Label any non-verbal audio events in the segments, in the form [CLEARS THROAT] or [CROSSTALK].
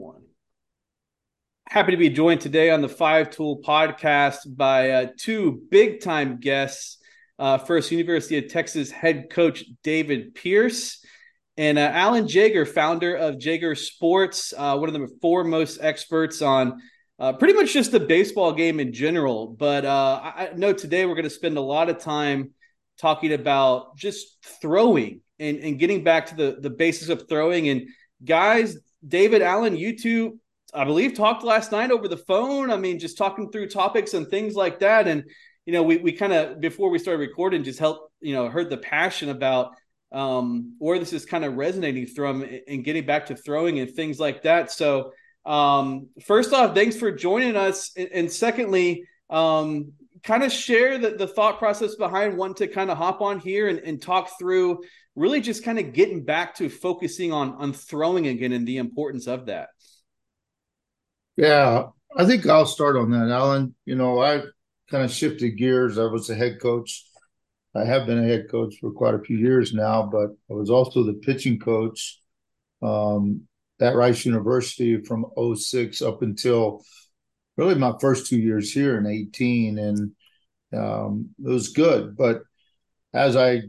one. Happy to be joined today on the Five Tool podcast by uh, two big time guests. Uh, first, University of Texas head coach David Pierce and uh, Alan Jaeger, founder of Jaeger Sports, uh, one of the foremost experts on uh, pretty much just the baseball game in general. But uh, I know today we're going to spend a lot of time talking about just throwing and, and getting back to the, the basis of throwing. And guys, David Alan, you two, I believe, talked last night over the phone. I mean, just talking through topics and things like that. And, you know, we, we kind of, before we started recording, just helped, you know, heard the passion about um, where this is kind of resonating from and getting back to throwing and things like that. So, um, first off, thanks for joining us. And, and secondly, um, kind of share the, the thought process behind wanting to kind of hop on here and, and talk through really just kind of getting back to focusing on on throwing again and the importance of that. Yeah, I think I'll start on that, Alan. You know, I kind of shifted gears. I was a head coach. I have been a head coach for quite a few years now, but I was also the pitching coach um, at Rice University from 06 up until really my first two years here in 18. And um, it was good. But as I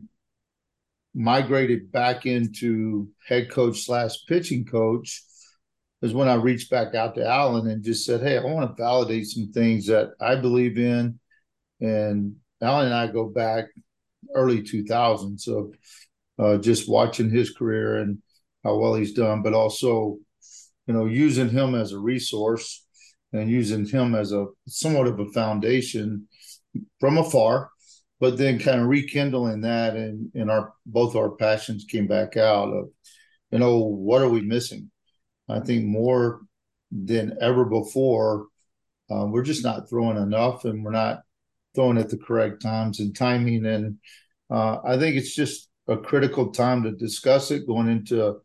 migrated back into head coach slash pitching coach is when I reached back out to Alan and just said, Hey, I want to validate some things that I believe in. And Alan and I go back early 2000s. So uh, just watching his career and how well he's done, but also, you know, using him as a resource and using him as a somewhat of a foundation from afar but then kind of rekindling that and and our both our passions came back out of you know what are we missing? I think more than ever before um, we're just not throwing enough and we're not throwing at the correct times and timing. And uh, i think it's just a critical time to discuss it going into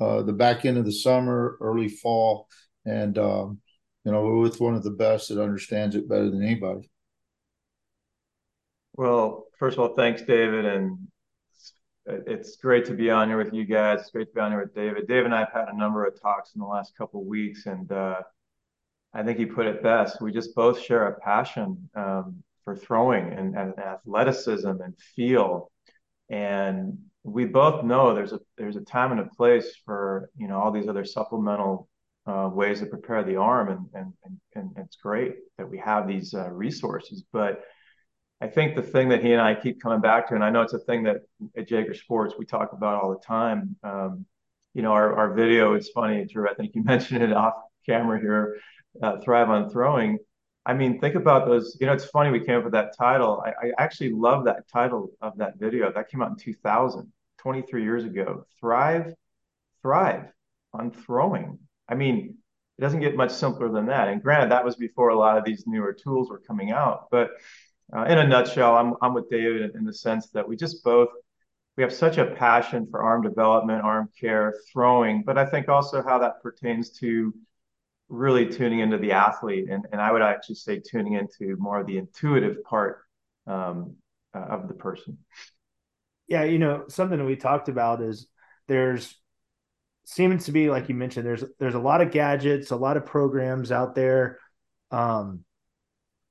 uh, the back end of the summer early fall. And um, you know we're with one of the best that understands it better than anybody well, first of all, thanks, David, and it's great to be on here with you guys. It's great to be on here with David. Dave and I have had a number of talks in the last couple of weeks, and uh, I think he put it best. We just both share a passion um, for throwing and, and, athleticism and feel, and we both know there's a there's a time and a place for you know all these other supplemental uh, ways to prepare the arm, and and and, and it's great that we have these uh, resources, but I think the thing that he and I keep coming back to, and I know it's a thing that at Jaeger Sports we talk about all the time. Um, you know, our, our video, is funny, Drew, I think you [LAUGHS] mentioned it off camera here, uh, Thrive on Throwing. I mean, think about those. You know, it's funny we came up with that title. I, I actually love that title of that video. That came out in 2000, 23 years ago. Thrive, Thrive on Throwing. I mean, it doesn't get much simpler than that. And granted, that was before a lot of these newer tools were coming out, but uh, in a nutshell, I'm I'm with David in the sense that we just both we have such a passion for arm development, arm care, throwing, but I think also how that pertains to really tuning into the athlete, and and I would actually say tuning into more of the intuitive part um, uh, of the person. Yeah, you know, something that we talked about is there's seems to be like you mentioned there's there's a lot of gadgets, a lot of programs out there. Um,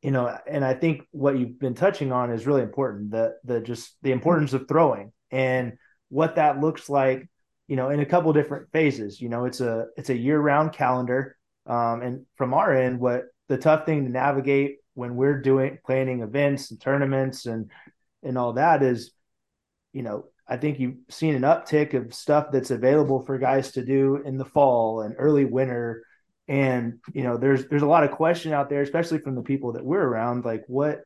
you know, and I think what you've been touching on is really important. The the just the importance of throwing and what that looks like, you know, in a couple different phases. You know, it's a it's a year round calendar. Um, and from our end, what the tough thing to navigate when we're doing planning events and tournaments and and all that is, you know, I think you've seen an uptick of stuff that's available for guys to do in the fall and early winter. And you know there's there's a lot of question out there especially from the people that we're around like what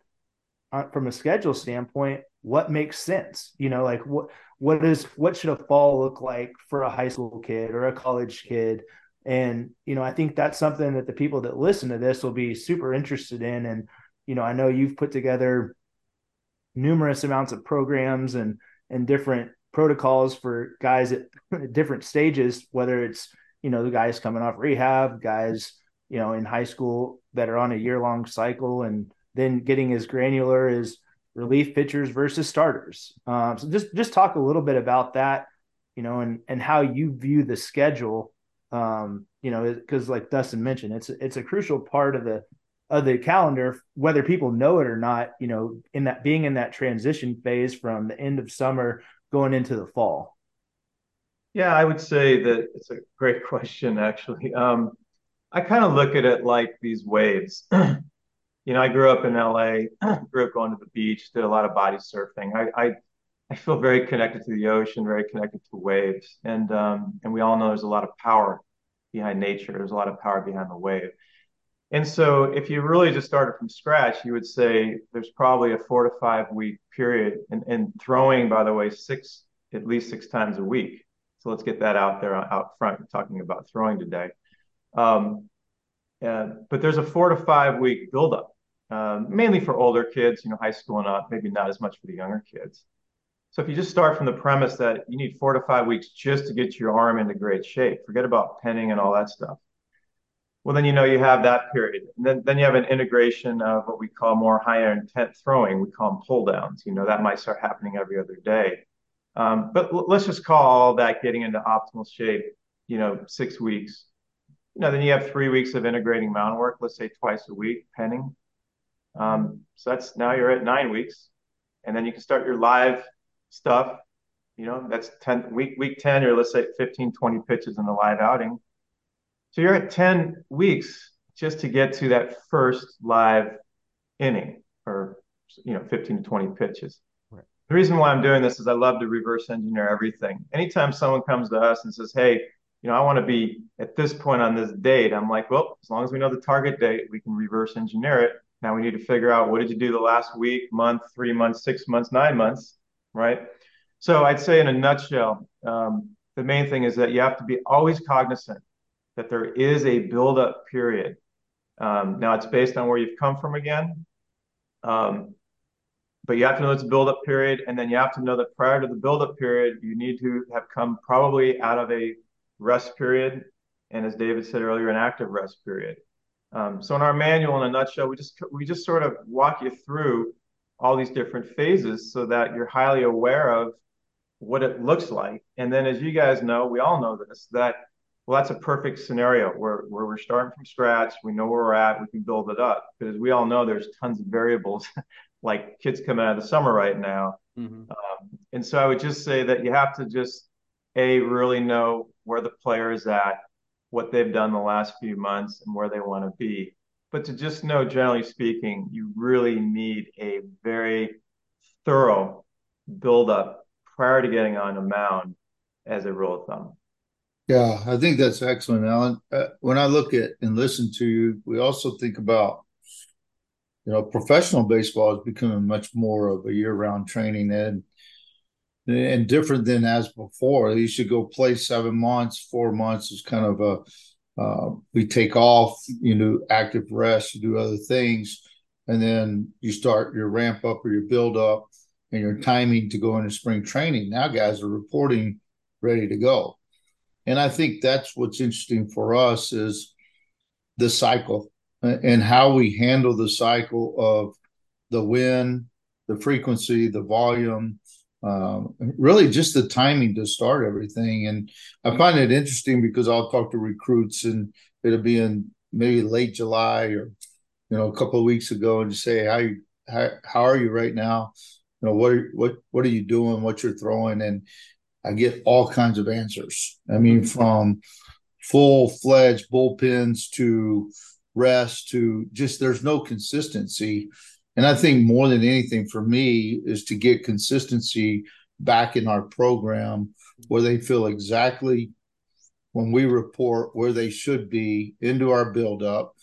uh, from a schedule standpoint what makes sense? You know like what what is what should a fall look like for a high school kid or a college kid? And you know i think that's something that the people that listen to this will be super interested in. And you know i know you've put together numerous amounts of programs and and different protocols for guys [LAUGHS] at different stages whether it's you know the guys coming off rehab, guys you know in high school that are on a year long cycle, and then getting as granular as relief pitchers versus starters. Um, so just just talk a little bit about that, you know, and and how you view the schedule Um, you know, because like Dustin mentioned, it's it's a crucial part of the of the calendar, whether people know it or not. You know, in that being in that transition phase from the end of summer going into the fall. Yeah, I would say that it's a great [LAUGHS] question, actually. Um, I kind of look at it like these waves. [CLEARS THROAT] you know, I grew up in LA, [CLEARS THROAT] grew up going to the beach, did a lot of body surfing. I, I, I feel very connected to the ocean, very connected to waves, and um, and we all know there's a lot of power behind nature. There's a lot of power behind the wave. And so, if you really just started from scratch, you would say there's probably a four to five week period, and, and throwing, by the way, six at least six times a week. So let's get that out there out front. We're talking about throwing today. Um, but there's a four to five week buildup, um, mainly for older kids, you know, high school and up, maybe not as much for the younger kids. So if you just start from the premise that you need four to five weeks just to get your arm into great shape, forget about penning and all that stuff. Well, then you know you have that period. And then, then you have an integration of what we call more higher intent throwing. We call them pull downs. You know, that might start happening every other day. Um, but l- let's just call all that getting into optimal shape, you know, six weeks. You know, then you have three weeks of integrating mound work, let's say twice a week, penning. Um, so that's now you're at nine weeks. And then you can start your live stuff. You know, that's 10 week, week 10, or let's say 15, 20 pitches in the live outing. So you're at 10 weeks just to get to that first live inning or, you know, 15 to 20 pitches. The reason why I'm doing this is I love to reverse engineer everything. Anytime someone comes to us and says, Hey, you know, I want to be at this point on this date, I'm like, well, as long as we know the target date, we can reverse engineer it. Now we need to figure out what did you do the last week, month, three months, six months, nine months, right? So I'd say in a nutshell, um, the main thing is that you have to be always cognizant that there is a buildup period. Um, now it's based on where you've come from again. Um, but you have to know it's a buildup period, and then you have to know that prior to the buildup period, you need to have come probably out of a rest period, and as David said earlier, an active rest period. Um, so in our manual, in a nutshell, we just we just sort of walk you through all these different phases so that you're highly aware of what it looks like. And then, as you guys know, we all know this that well, that's a perfect scenario where, where we're starting from scratch. We know where we're at. We can build it up because we all know there's tons of variables [LAUGHS] like kids coming out of the summer right now. Mm-hmm. Um, and so I would just say that you have to just a really know where the player is at, what they've done the last few months, and where they want to be. But to just know, generally speaking, you really need a very thorough build up prior to getting on a mound as a rule of thumb. Yeah, I think that's excellent, Alan. Uh, when I look at and listen to you, we also think about you know, professional baseball is becoming much more of a year-round training and and different than as before. You should go play seven months, four months is kind of a uh, we take off, you know, active rest, you do other things, and then you start your ramp up or your build up and your timing to go into spring training. Now guys are reporting ready to go. And I think that's what's interesting for us is the cycle and how we handle the cycle of the wind, the frequency, the volume, um, really just the timing to start everything. And I find it interesting because I'll talk to recruits and it'll be in maybe late July or you know a couple of weeks ago and just say how how, how are you right now? You know what are, what what are you doing? What you're throwing? And I get all kinds of answers. I mean, from full fledged bullpens to rest to just there's no consistency. And I think more than anything for me is to get consistency back in our program where they feel exactly when we report where they should be into our buildup.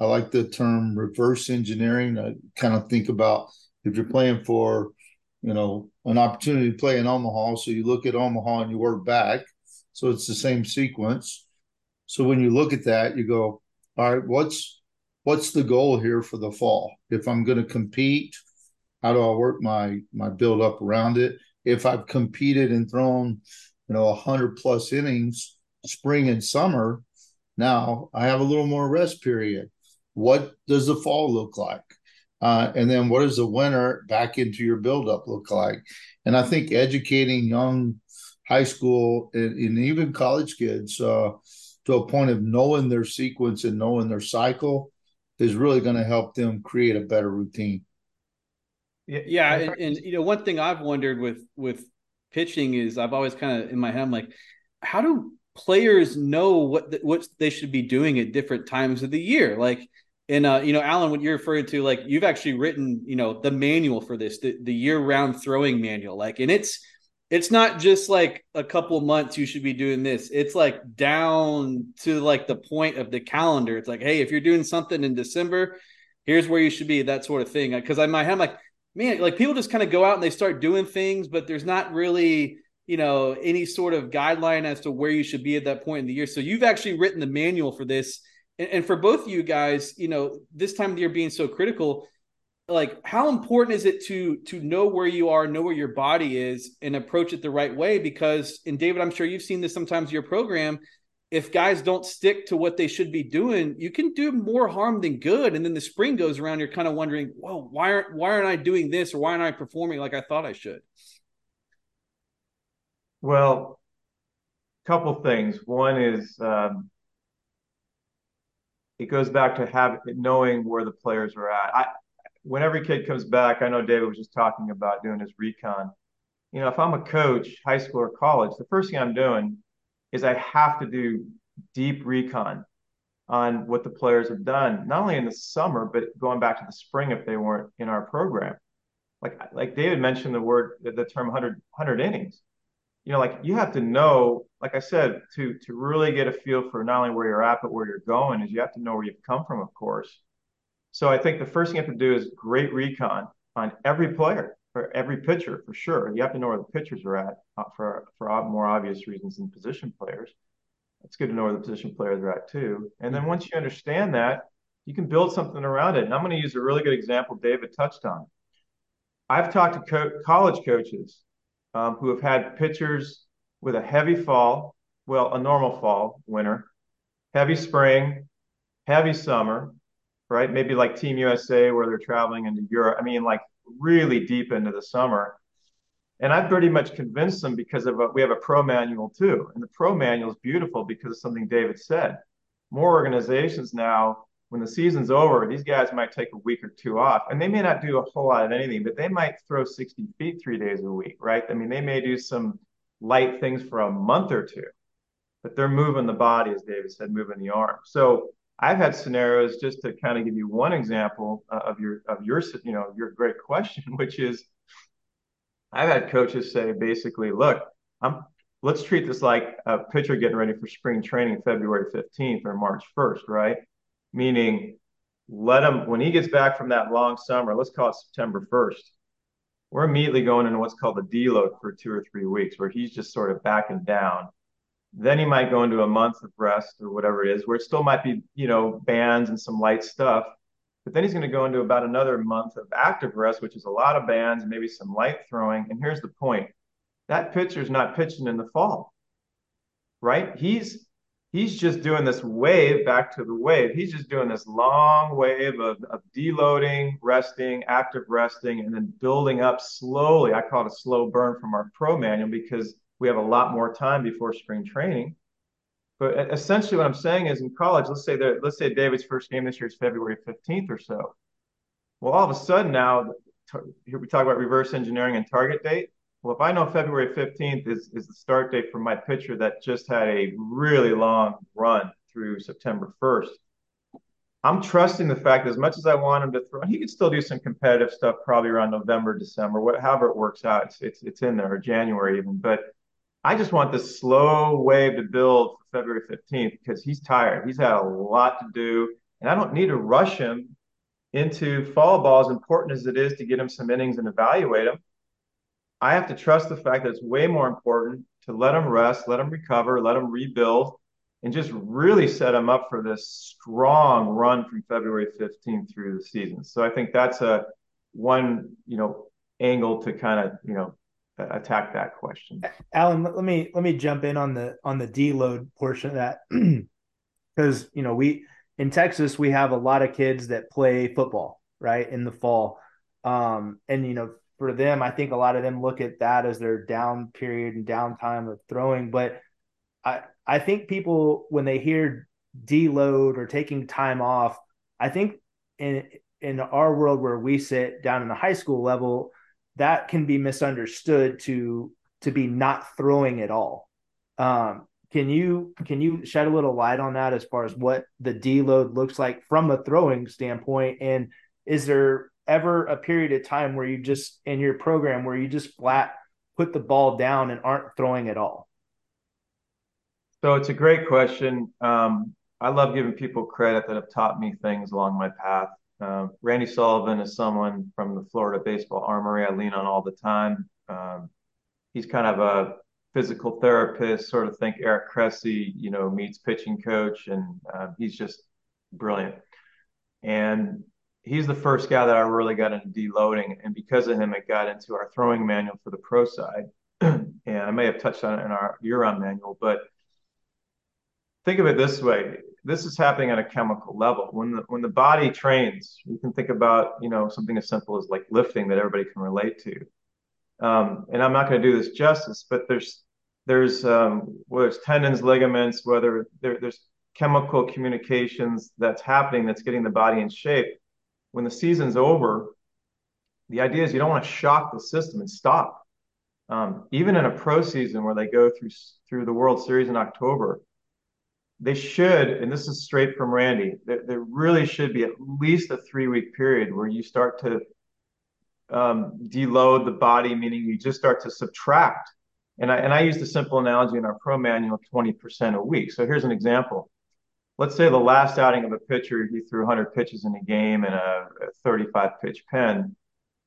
I like the term reverse engineering. I kind of think about if you're playing for, you know, an opportunity to play in Omaha. So you look at Omaha and you work back. So it's the same sequence. So when you look at that, you go, all right, what's what's the goal here for the fall? If I'm going to compete, how do I work my my build up around it? If I've competed and thrown, you know, hundred plus innings spring and summer, now I have a little more rest period. What does the fall look like? Uh, and then what does the winter back into your buildup look like? And I think educating young high school and, and even college kids uh, to a point of knowing their sequence and knowing their cycle is really going to help them create a better routine. Yeah, yeah, and, and, you know, one thing I've wondered with with pitching is I've always kind of in my head I'm like, how do players know what the, what they should be doing at different times of the year? Like, and uh, you know, Alan, what you're referring to, like you've actually written, you know, the manual for this, the, the year round throwing manual, like, and it's it's not just like a couple months you should be doing this. It's like down to like the point of the calendar. It's like, hey, if you're doing something in December, here's where you should be, that sort of thing. Because I might have like, man, like people just kind of go out and they start doing things, but there's not really, you know, any sort of guideline as to where you should be at that point in the year. So you've actually written the manual for this. And, and for both of you guys, you know, this time of year being so critical, like how important is it to to know where you are know where your body is and approach it the right way? Because and david i'm sure you've seen this sometimes your program if guys don't stick to what they should be doing you can do more harm than good. And then the spring goes around you're kind of wondering well why aren't why aren't i doing this or why aren't i performing like i thought i should? Well couple things. One is um, it goes back to have knowing where the players are at i when every kid comes back, I know David was just talking about doing his recon. You know, if I'm a coach, high school or college, the first thing I'm doing is I have to do deep recon on what the players have done, not only in the summer, but going back to the spring if they weren't in our program. Like like David mentioned the word the term 100, 100 innings. You know, like you have to know, like I said, to to really get a feel for not only where you're at, but where you're going, is you have to know where you've come from, of course. So I think the first thing you have to do is great recon on every player for every pitcher for sure. You have to know where the pitchers are at uh, for for more obvious reasons than position players. It's good to know where the position players are at too. And then once you understand that, you can build something around it. And I'm going to use a really good example David touched on. I've talked to co- college coaches um, who have had pitchers with a heavy fall, well, a normal fall, winter, heavy spring, heavy summer, right? Maybe like Team USA where they're traveling into Europe. I mean, like really deep into the summer. And I've pretty much convinced them because of a, we have a pro manual too. And the pro manual is beautiful because of something David said. More organizations now, when the season's over, these guys might take a week or two off and they may not do a whole lot of anything, but they might throw 60 feet three days a week, right? I mean, they may do some light things for a month or two, but they're moving the body, as David said, moving the arm. So I've had scenarios just to kind of give you one example uh, of your of your you know your great question, [LAUGHS] which is I've had coaches say basically, look, I'm let's treat this like a pitcher getting ready for spring training February 15th or March 1st, right? Meaning let him when he gets back from that long summer, let's call it September 1st. We're immediately going into what's called a deload for two or three weeks, where he's just sort of backing down then he might go into a month of rest or whatever it is, where it still might be, you know, bands and some light stuff. But then he's going to go into about another month of active rest, which is a lot of bands, maybe some light throwing. And here's the point that pitcher's not pitching in the fall, right? He's he's just doing this wave back to the wave. He's just doing this long wave of, of deloading, resting, active resting, and then building up slowly. I call it a slow burn from our pro manual because we have a lot more time before spring training. But essentially, what I'm saying is, in college, let's say that let's say David's first game this year is February 15th or so. Well, all of a sudden now, here we talk about reverse engineering and target date. Well, if I know February 15th is, is the start date for my pitcher that just had a really long run through September 1st, I'm trusting the fact that as much as I want him to throw, he could still do some competitive stuff probably around November, December, what, however it works out. It's, it's, it's in there, or January even. But I just want this slow wave to build for February 15th because he's tired. He's had a lot to do, and I don't need to rush him into fall ball as important as it is to get him some innings and evaluate him. I have to trust the fact that it's way more important to let them rest, let them recover, let them rebuild, and just really set them up for this strong run from February 15th through the season. So I think that's a one, you know, angle to kind of, you know, attack that question. Alan, let me let me jump in on the on the deload portion of that [CLEARS THROAT] because you know we in Texas we have a lot of kids that play football right in the fall, um, and you know for them I think a lot of them look at that as their down period and downtime of throwing, but I I think people when they hear deload or taking time off, I think in in our world where we sit down in the high school level, that can be misunderstood to to be not throwing at all. Um, can you can you shed a little light on that as far as what the deload looks like from a throwing standpoint? And is there ever a period of time where you just in your program where you just flat put the ball down and aren't throwing at all? So it's a great question. Um, I love giving people credit that have taught me things along my path. Uh, Randy Sullivan is someone from the Florida Baseball Armory I lean on all the time. Um, he's kind of a physical therapist, sort of think Eric Cressey, you know, meets pitching coach, and uh, he's just brilliant. And he's the first guy that I really got into deloading, and because of him, it got into our throwing manual for the pro side. [CLEARS THROAT] and I may have touched on it in our year-round manual, but think of it this way: this is happening at a chemical level. When the when the body trains, you can think about you know something as simple as like lifting that everybody can relate to. Um, and I'm not going to do this justice, but there's there's um, whether it's tendons, ligaments, whether there, there's chemical communications that's happening that's getting the body in shape. When the season's over, the idea is you don't want to shock the system and stop. Um, even in a pro season where they go through through the World Series in October, they should, and this is straight from Randy, there, there really should be at least a three week period where you start to um, deload the body, meaning you just start to subtract. And I, and I use the simple analogy in our pro manual 20% a week. So here's an example. Let's say the last outing of a pitcher, he threw 100 pitches in a game and a, a 35 pitch pen.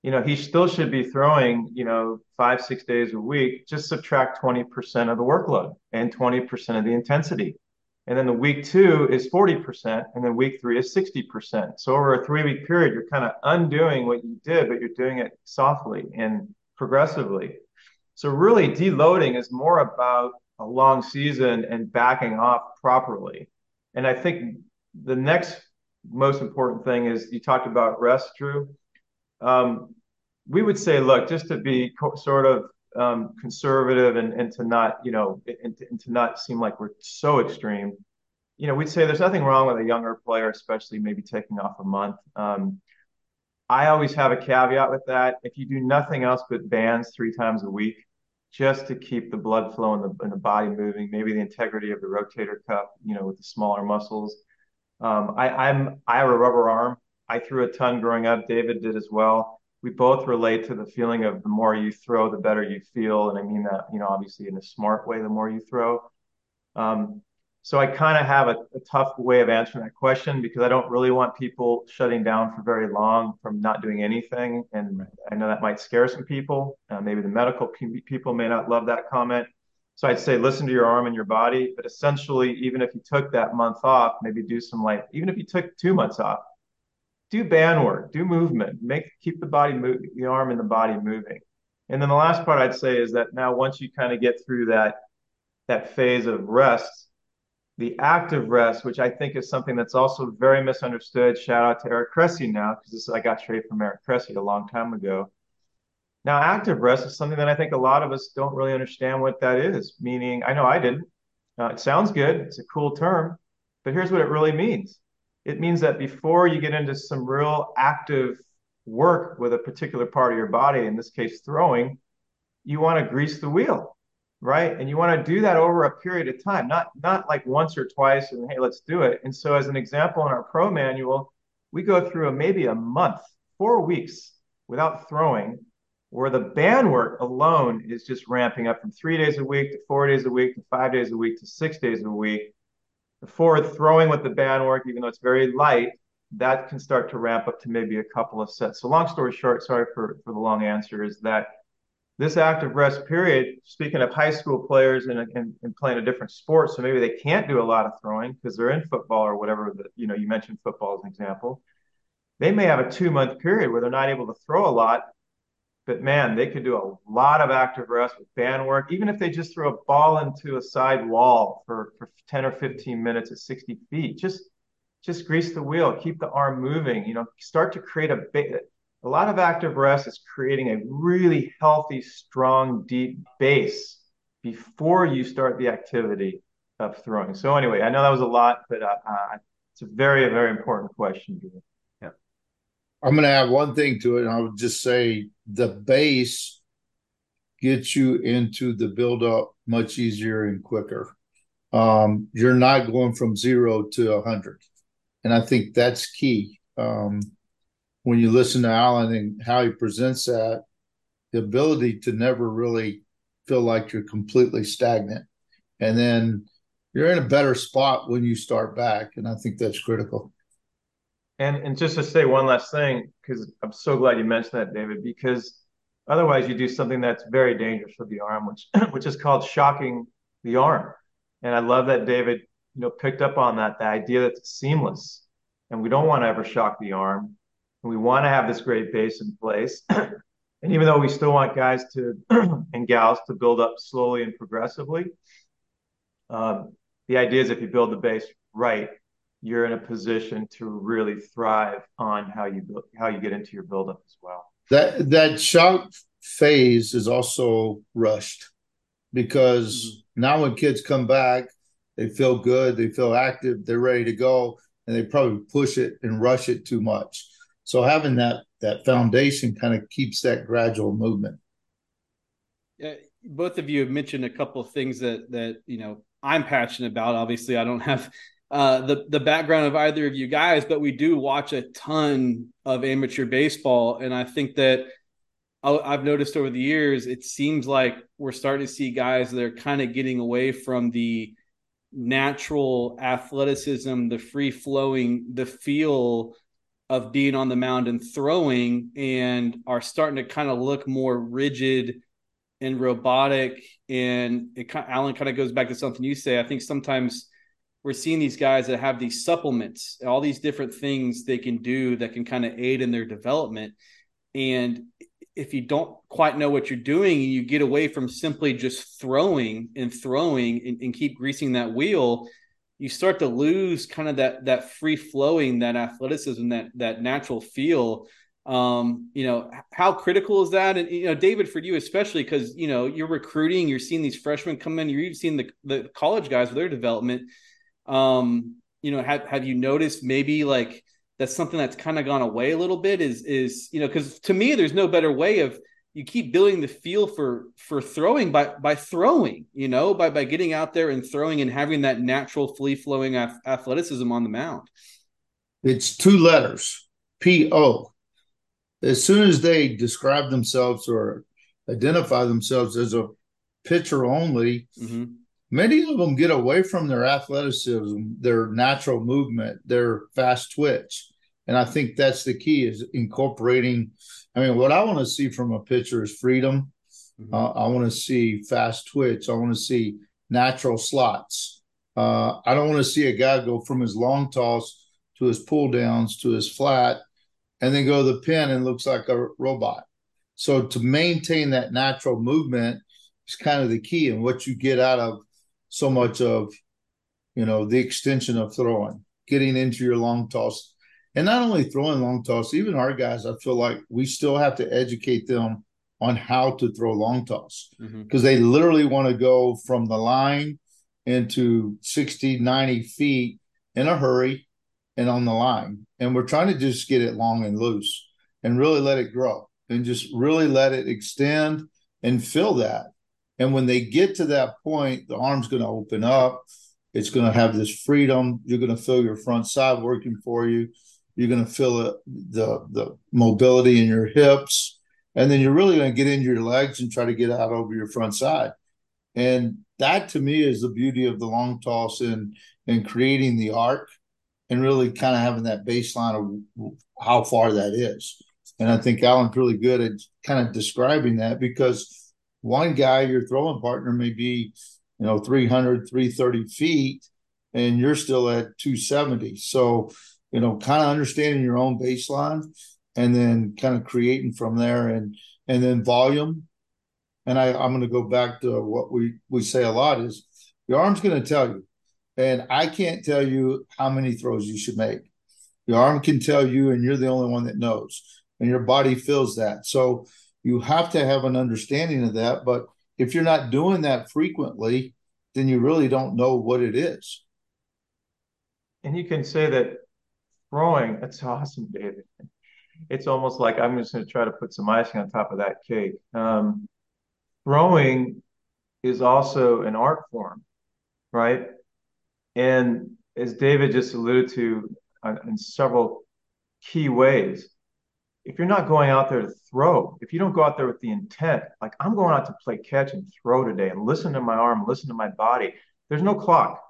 You know, he still should be throwing, you know, five, six days a week. Just subtract 20% of the workload and 20% of the intensity. And then the week two is 40%, and then week three is 60%. So over a three week period, you're kind of undoing what you did, but you're doing it softly and progressively. So really, deloading is more about a long season and backing off properly. And I think the next most important thing is you talked about rest, Drew. Um, we would say, look, just to be co- sort of um, conservative and, and to not, you know, and to, and to not seem like we're so extreme, you know, we'd say there's nothing wrong with a younger player, especially maybe taking off a month. Um, I always have a caveat with that. If you do nothing else but bands three times a week, just to keep the blood flow in the, in the body moving, maybe the integrity of the rotator cuff, you know, with the smaller muscles. Um, I, I'm I have a rubber arm. I threw a ton growing up. David did as well we both relate to the feeling of the more you throw, the better you feel. And I mean that, you know, obviously in a smart way, the more you throw. Um, so I kind of have a, a, tough way of answering that question because I don't really want people shutting down for very long from not doing anything. And I know that might scare some people. Uh, maybe the medical people may not love that comment. So I'd say listen to your arm and your body. But essentially, even if you took that month off, maybe do some like, even if you took two months off, do band work, do movement, make keep the body move, the arm and the body moving. And then the last part I'd say is that now once you kind of get through that that phase of rest, the active rest, which I think is something that's also very misunderstood. Shout out to Eric Cressey now, because I got straight from Eric Cressey a long time ago. Now, active rest is something that I think a lot of us don't really understand what that is. Meaning, I know I didn't. Uh, it sounds good. It's a cool term, but here's what it really means it means that before you get into some real active work with a particular part of your body, in this case, throwing, you want to grease the wheel, right? And you want to do that over a period of time, not not like once or twice and hey, let's do it. And so, as an example, in our pro manual, we go through a, maybe a month, four weeks without throwing, where the band work alone is just ramping up from three days a week to four days a week to five days a week to six days a week forward throwing with the band work, even though it's very light, that can start to ramp up to maybe a couple of sets. So long story short, sorry for, for the long answer, is that this active rest period, speaking of high school players and, and, and playing a different sport, so maybe they can't do a lot of throwing because they're in football or whatever, you know, you mentioned football as an example. They may have a two month period where they're not able to throw a lot but man, they could do a lot of active rest with band work. Even if they just throw a ball into a side wall for, for 10 or 15 minutes at 60 feet, just just grease the wheel, keep the arm moving, you know, start to create a big a lot of active rest is creating a really healthy, strong, deep base before you start the activity of throwing. So anyway, I know that was a lot, but uh, uh it's a very, very important question. Yeah. I'm going to add one thing to it. And I would just say the base gets you into the build up much easier and quicker. Um, you're not going from zero to a hundred. And I think that's key. Um, when you listen to Alan and how he presents that, the ability to never really feel like you're completely stagnant. And then you're in a better spot when you start back. And I think that's critical. And and just to say one last thing, because I'm so glad you mentioned that, David, because otherwise you do something that's very dangerous for the arm, which [CLEARS THROAT] which is called shocking the arm. And I love that David, you know, picked up on that, the idea that it's seamless. And we don't want to ever shock the arm. And we want to have this great base in place. [CLEARS THROAT] and even though we still want guys to [CLEARS THROAT] and gals to build up slowly and progressively, um, the idea is if you build the base right, you're in a position to really thrive on how you build, how you get into your buildup as well. That that shock phase is also rushed because mm-hmm. now when kids come back, they feel good, they feel active, they're ready to go, and they probably push it and rush it too much. So having that that foundation kind of keeps that gradual movement. Yeah, both of you have mentioned a couple of things that that you know I'm passionate about. Obviously, I don't have uh, the the background of either of you guys, but we do watch a ton of amateur baseball, and I think that I've noticed over the years, it seems like we're starting to see guys that are kind of getting away from the natural athleticism, the free flowing, the feel of being on the mound and throwing, and are starting to kind of look more rigid and robotic. And it Alan kind of goes back to something you say. I think sometimes we're seeing these guys that have these supplements, all these different things they can do that can kind of aid in their development. And if you don't quite know what you're doing, you get away from simply just throwing and throwing and, and keep greasing that wheel. You start to lose kind of that that free flowing, that athleticism, that that natural feel. Um you know how critical is that? And you know david for you especially because you know you're recruiting you're seeing these freshmen come in you're even seeing the, the college guys with their development. Um you know have, have you noticed maybe like that's something that's kind of gone away a little bit is is you know because to me there's no better way of you keep building the feel for for throwing by by throwing you know by by getting out there and throwing and having that natural free flowing athleticism on the mound it's two letters po as soon as they describe themselves or identify themselves as a pitcher only, mm-hmm. many of them get away from their athleticism, their natural movement, their fast twitch. And I think that's the key is incorporating. I mean, what I want to see from a pitcher is freedom. Mm-hmm. Uh, I want to see fast twitch. I want to see natural slots. Uh, I don't want to see a guy go from his long toss to his pull downs to his flat and then go to the pin and looks like a robot. So to maintain that natural movement is kind of the key and what you get out of so much of you know the extension of throwing, getting into your long toss. And not only throwing long toss, even our guys, I feel like we still have to educate them on how to throw long toss because mm-hmm. they literally want to go from the line into 60, 90 feet in a hurry and on the line. And we're trying to just get it long and loose and really let it grow and just really let it extend and fill that. And when they get to that point, the arm's going to open up. It's going to have this freedom. You're going to feel your front side working for you. You're going to feel it, the the mobility in your hips, and then you're really going to get into your legs and try to get out over your front side. And that to me is the beauty of the long toss and and creating the arc and really kind of having that baseline of how far that is. And I think Alan's really good at kind of describing that because one guy, your throwing partner, may be, you know, 300, 330 feet, and you're still at 270. So, you know, kind of understanding your own baseline and then kind of creating from there and and then volume. And I, I'm going to go back to what we, we say a lot is your arm's going to tell you and I can't tell you how many throws you should make. Your arm can tell you, and you're the only one that knows. And your body feels that. So you have to have an understanding of that. But if you're not doing that frequently, then you really don't know what it is. And you can say that throwing, that's awesome, David. It's almost like I'm just going to try to put some icing on top of that cake. Um, throwing is also an art form, right? And as David just alluded to uh, in several key ways, if you're not going out there to throw, if you don't go out there with the intent, like I'm going out to play catch and throw today and listen to my arm, listen to my body, there's no clock.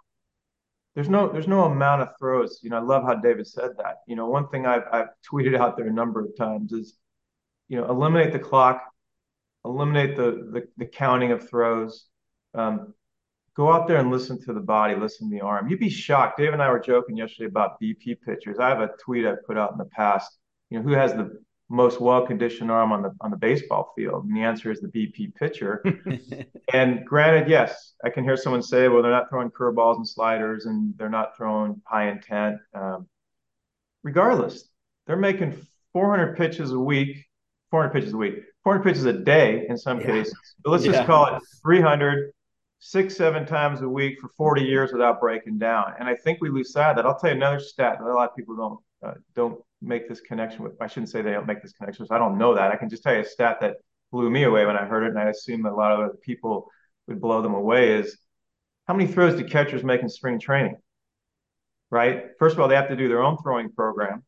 There's no there's no amount of throws. You know, I love how David said that. You know, one thing I've I've tweeted out there a number of times is, you know, eliminate the clock, eliminate the the, the counting of throws. Um, go out there and listen to the body, listen to the arm. You'd be shocked. Dave and I were joking yesterday about BP pitchers. I have a tweet I put out in the past you know, who has the most well-conditioned arm on the on the baseball field? And the answer is the BP pitcher. [LAUGHS] and granted, yes, I can hear someone say, well, they're not throwing curveballs and sliders, and they're not throwing high intent. Um, regardless, they're making 400 pitches a week, 400 pitches a week, 400 pitches a day in some yeah. cases. But let's yeah. just call it 300, six, seven times a week for 40 years without breaking down. And I think we lose sight of that. I'll tell you another stat that a lot of people don't uh, don't make this connection with. I shouldn't say they don't make this connection. So I don't know that. I can just tell you a stat that blew me away when I heard it, and I assume a lot of other people would blow them away. Is how many throws do catchers make in spring training? Right. First of all, they have to do their own throwing program.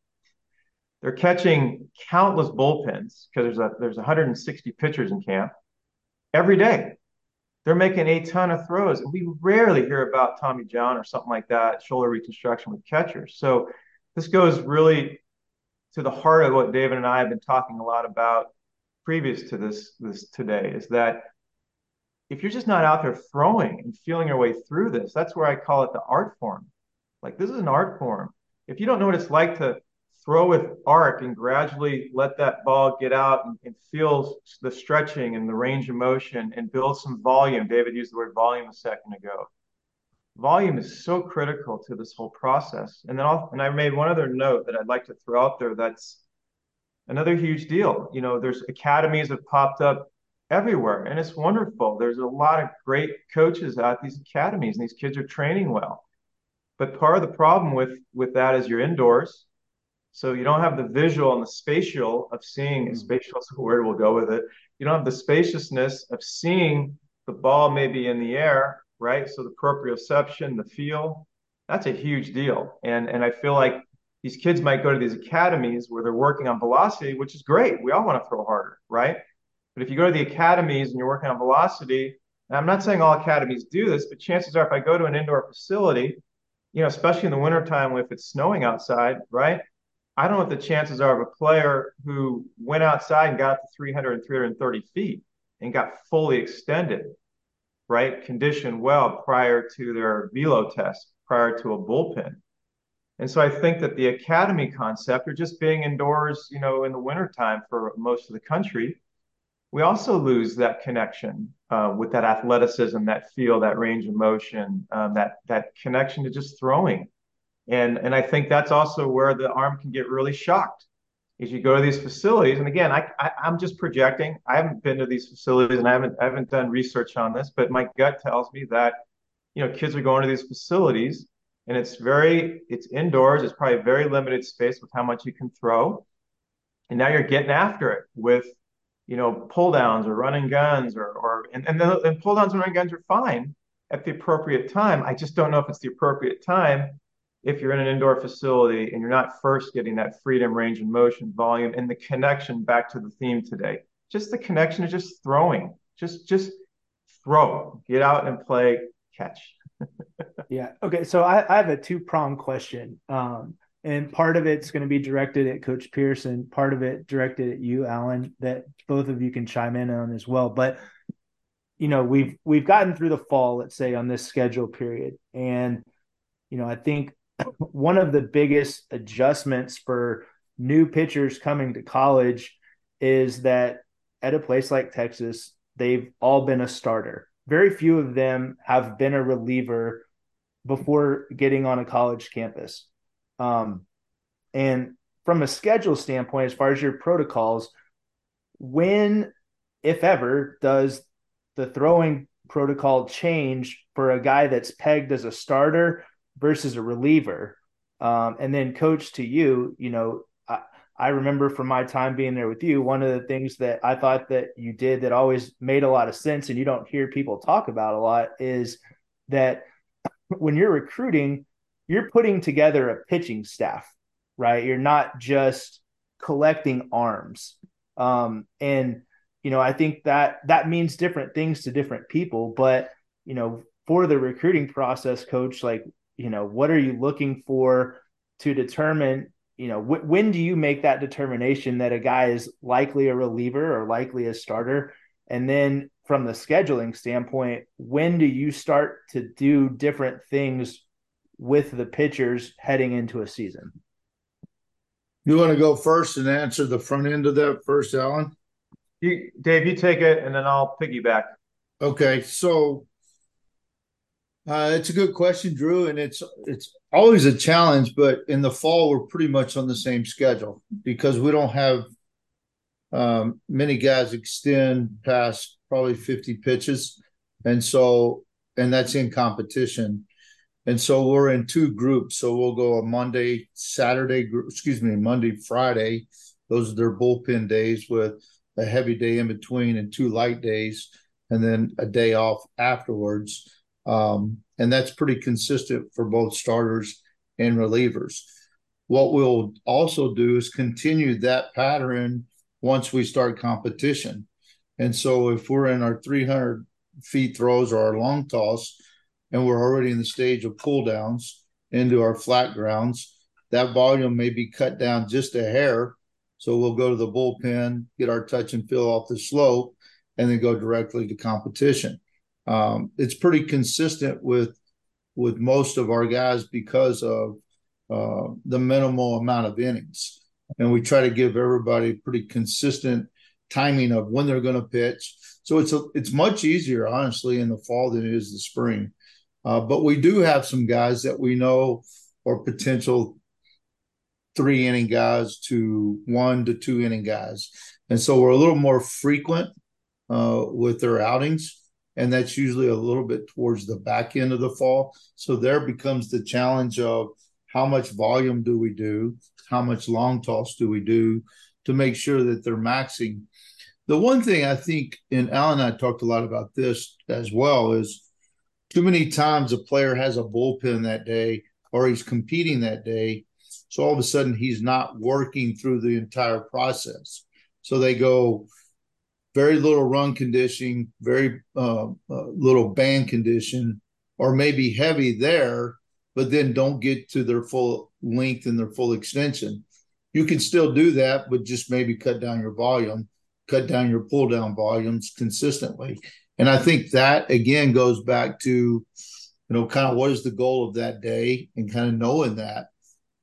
They're catching countless bullpens because there's a there's 160 pitchers in camp every day. They're making a ton of throws, and we rarely hear about Tommy John or something like that, shoulder reconstruction with catchers. So this goes really to the heart of what David and I have been talking a lot about previous to this this today is that if you're just not out there throwing and feeling your way through this, that's where I call it the art form. Like this is an art form. If you don't know what it's like to throw with arc and gradually let that ball get out and, and feel the stretching and the range of motion and build some volume. David used the word volume a second ago volume is so critical to this whole process. And then I'll, and I made one other note that I'd like to throw out there. That's another huge deal. You know, there's academies have popped up everywhere, and it's wonderful. There's a lot of great coaches at these academies, and these kids are training well. But part of the problem with with that is you're indoors, so you don't have the visual and the spatial of seeing. Mm-hmm. Spatial is a word. We'll go with it. You don't have the spaciousness of seeing the ball maybe in the air right? So the proprioception, the feel, that's a huge deal. And and I feel like these kids might go to these academies where they're working on velocity, which is great. We all want to throw harder, right? But if you go to the academies and you're working on velocity, and I'm not saying all academies do this, but chances are if I go to an indoor facility, you know, especially in the wintertime if it's snowing outside, right? I don't know what the chances are of a player who went outside and got to 300 and 330 feet and got fully extended right, conditioned well prior to their velo test, prior to a bullpen. And so I think that the academy concept, or just being indoors, you know, in the wintertime for most of the country, we also lose that connection uh, with that athleticism, that feel, that range of motion, um, that that connection to just throwing. And and I think that's also where the arm can get really shocked is you go to these facilities, and again, I, I am just projecting. I haven't been to these facilities, and I haven't I haven't done research on this, but my gut tells me that you know kids are going to these facilities, and it's very it's indoors. It's probably very limited space with how much you can throw, and now you're getting after it with you know pull downs or running guns or or and and, the, and pull downs and running guns are fine at the appropriate time. I just don't know if it's the appropriate time if you're in an indoor facility and you're not first getting that freedom, range, and motion, volume, and the connection back to the theme today. Just the connection is just throwing. Just just throw. Get out and play catch. [LAUGHS] yeah. Okay. So I, I have a two prong question. Um, and part of it's going to be directed at Coach Pierce, part of it directed at you, Alan, that both of you can chime in on as well. But you know, we've we've gotten through the fall, let's say, on this schedule period. And, you know, I think one of the biggest adjustments for new pitchers coming to college is that at a place like Texas, they've all been a starter. Very few of them have been a reliever before getting on a college campus. Um, and from a schedule standpoint, as far as your protocols, when, if ever, does the throwing protocol change for a guy that's pegged as a starter versus a reliever? Um, and then, coach, to you, you know, I, I remember from my time being there with you, one of the things that I thought that you did that always made a lot of sense, and you don't hear people talk about a lot, is that [CLEARS THROAT] when you're recruiting, you're putting together a pitching staff, right? You're not just collecting arms. Um, and you know, I think that that means different things to different people, but you know, for the recruiting process, coach, like, you know, what are you looking for to determine, you know, wh- when do you make that determination that a guy is likely a reliever or likely a starter? And then from the scheduling standpoint, when do you start to do different things with the pitchers heading into a season? You want to go first and answer the front end of that first, Alan? You, Dave, you take it, and then I'll piggyback. Okay, so uh, it's a good question, Drew, and it's it's always a challenge. But in the fall, we're pretty much on the same schedule because we don't have um, many guys extend past probably fifty pitches, and so and that's in competition. And so we're in two groups. So we'll go a Monday, Saturday excuse me, Monday, Friday. Those are their bullpen days with a heavy day in between and two light days, and then a day off afterwards. Um, and that's pretty consistent for both starters and relievers. What we'll also do is continue that pattern once we start competition. And so if we're in our 300 feet throws or our long toss, and we're already in the stage of pull downs into our flat grounds, that volume may be cut down just a hair. So we'll go to the bullpen, get our touch and feel off the slope, and then go directly to competition. Um, it's pretty consistent with with most of our guys because of uh, the minimal amount of innings, and we try to give everybody pretty consistent timing of when they're going to pitch. So it's a, it's much easier, honestly, in the fall than it is the spring. Uh, but we do have some guys that we know are potential three inning guys to one to two inning guys. And so we're a little more frequent uh, with their outings. And that's usually a little bit towards the back end of the fall. So there becomes the challenge of how much volume do we do? How much long toss do we do to make sure that they're maxing? The one thing I think, and Alan and I talked a lot about this as well, is too many times a player has a bullpen that day or he's competing that day. So all of a sudden he's not working through the entire process. So they go very little run conditioning, very uh, uh, little band condition, or maybe heavy there, but then don't get to their full length and their full extension. You can still do that, but just maybe cut down your volume, cut down your pull down volumes consistently. And I think that again goes back to, you know, kind of what is the goal of that day and kind of knowing that.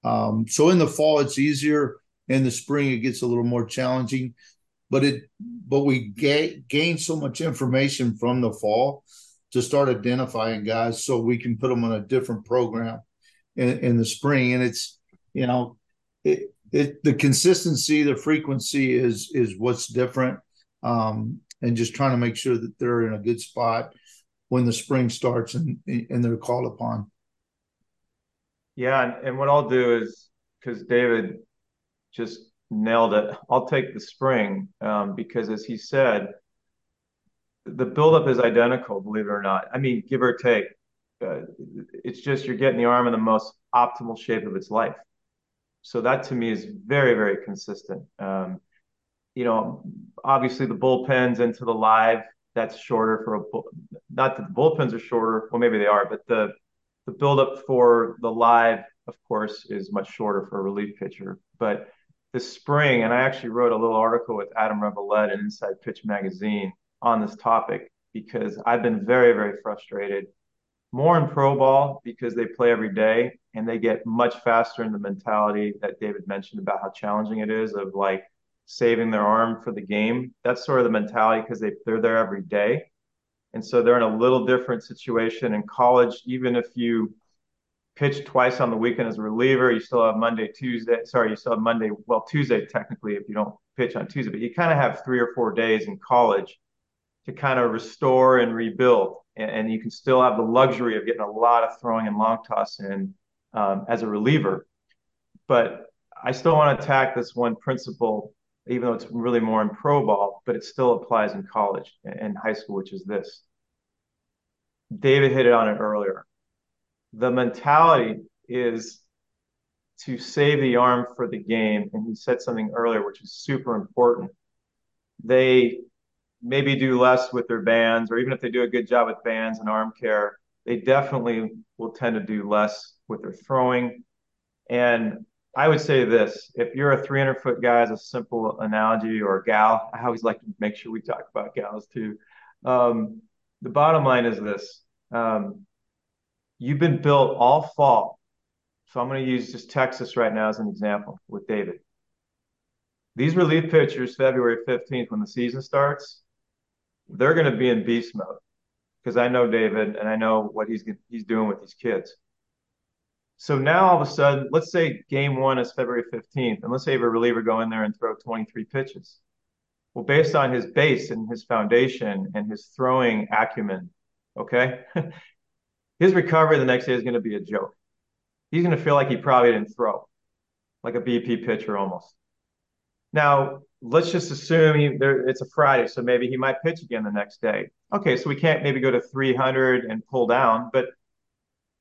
Um, so in the fall, it's easier. In the spring, it gets a little more challenging, but it, but we ga- gain so much information from the fall to start identifying guys so we can put them on a different program in, in the spring. And it's, you know, it, it, the consistency, the frequency is, is what's different. Um, and just trying to make sure that they're in a good spot when the spring starts and and they're called upon. Yeah, and, and what I'll do is because David just nailed it. I'll take the spring um, because, as he said, the buildup is identical. Believe it or not, I mean, give or take. Uh, it's just you're getting the arm in the most optimal shape of its life. So that to me is very, very consistent. Um, you know, obviously the bullpens into the live, that's shorter for a bull. Not that the bullpens are shorter. Well, maybe they are, but the the buildup for the live, of course, is much shorter for a relief pitcher. But this spring, and I actually wrote a little article with Adam Revelette in Inside Pitch magazine on this topic because I've been very, very frustrated. More in pro ball because they play every day and they get much faster in the mentality that David mentioned about how challenging it is of like saving their arm for the game. That's sort of the mentality because they they're there every day, and so they're in a little different situation in college. Even if you pitch twice on the weekend as a reliever, you still have Monday, Tuesday. Sorry, you still have Monday. Well, Tuesday technically if you don't pitch on Tuesday, but you kind of have three or four days in college to kind of restore and rebuild. And, and, you can still have the luxury of getting a lot of throwing and long toss in um, as a reliever. But I still want to attack this one principle, even though it's really more in pro ball, but it still applies in college and high school, which is this. David hit it on it earlier. The mentality is to save the arm for the game. And he said something earlier, which is super important. They maybe do less with their bands, or even if they do a good job with bands and arm care, they definitely will tend to do less with their throwing. And I would say this if you're a 300 foot guy, as a simple analogy, or a gal, [LAUGHS] I always like to make sure we talk about gals too. Um, the bottom line is this um, you've been built all fall so I'm going to use just Texas right now as an example with David. These relief pitchers, February 15th, when the season starts, they're going to be in beast mode because I know David and I know what he's he's doing with these kids. So now all of a sudden, let's say game one is February 15th, and let's say a reliever go in there and throw 23 pitches. Well, based on his base and his foundation and his throwing acumen, okay, [LAUGHS] his recovery the next day is going to be a joke he's going to feel like he probably didn't throw, like a BP pitcher almost. Now, let's just assume he, there, it's a Friday, so maybe he might pitch again the next day. Okay, so we can't maybe go to 300 and pull down, but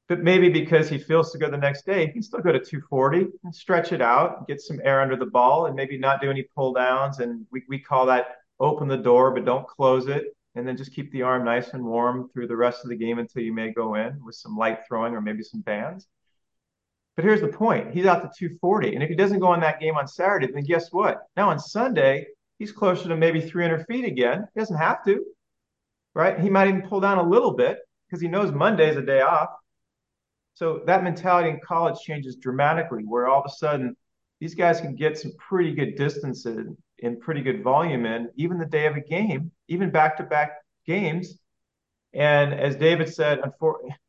but maybe because he feels to go the next day, he can still go to 240 and stretch it out, get some air under the ball, and maybe not do any pull downs. And we, we call that open the door, but don't close it. And then just keep the arm nice and warm through the rest of the game until you may go in with some light throwing or maybe some bands. But here's the point he's out to 240. And if he doesn't go on that game on Saturday, then guess what? Now on Sunday, he's closer to maybe 300 feet again. He doesn't have to, right? He might even pull down a little bit because he knows Monday's a day off. So that mentality in college changes dramatically, where all of a sudden these guys can get some pretty good distances and pretty good volume in, even the day of a game, even back to back games. And as David said,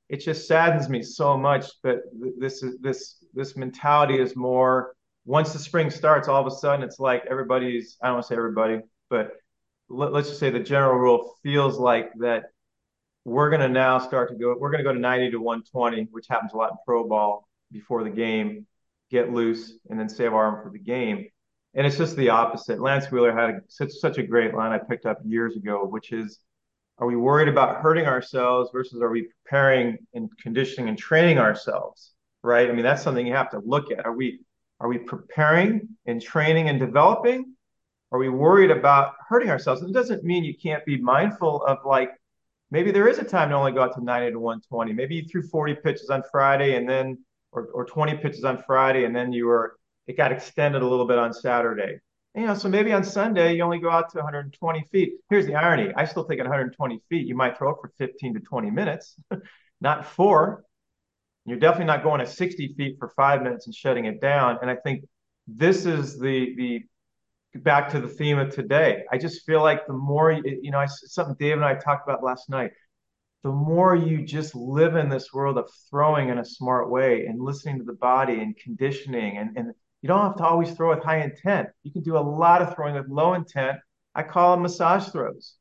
it just saddens me so much. But this is this this mentality is more once the spring starts, all of a sudden it's like everybody's I don't want to say everybody, but let, us just say the general rule feels like that we're going to now start to go we're going to go to 90 to 120 which happens a lot in pro ball before the game get loose and then save our arm for the game and it's just the opposite lance wheeler had a, such, such a great line i picked up years ago which is are we worried about hurting ourselves versus are we preparing and conditioning and training ourselves? Right. I mean, that's something you have to look at. Are we are we preparing and training and developing? Are we worried about hurting ourselves? It doesn't mean you can't be mindful of like maybe there is a time to only go out to 90 to 120. Maybe you threw 40 pitches on Friday and then or, or 20 pitches on Friday and then you were it got extended a little bit on Saturday you know, so maybe on Sunday you only go out to 120 feet. Here's the irony: I still think it 120 feet. You might throw it for 15 to 20 minutes, [LAUGHS] not four. You're definitely not going to 60 feet for five minutes and shutting it down. And I think this is the the back to the theme of today. I just feel like the more you know, I, something Dave and I talked about last night. The more you just live in this world of throwing in a smart way and listening to the body and conditioning and, and you don't have to always throw with high intent. You can do a lot of throwing with low intent. I call them massage throws.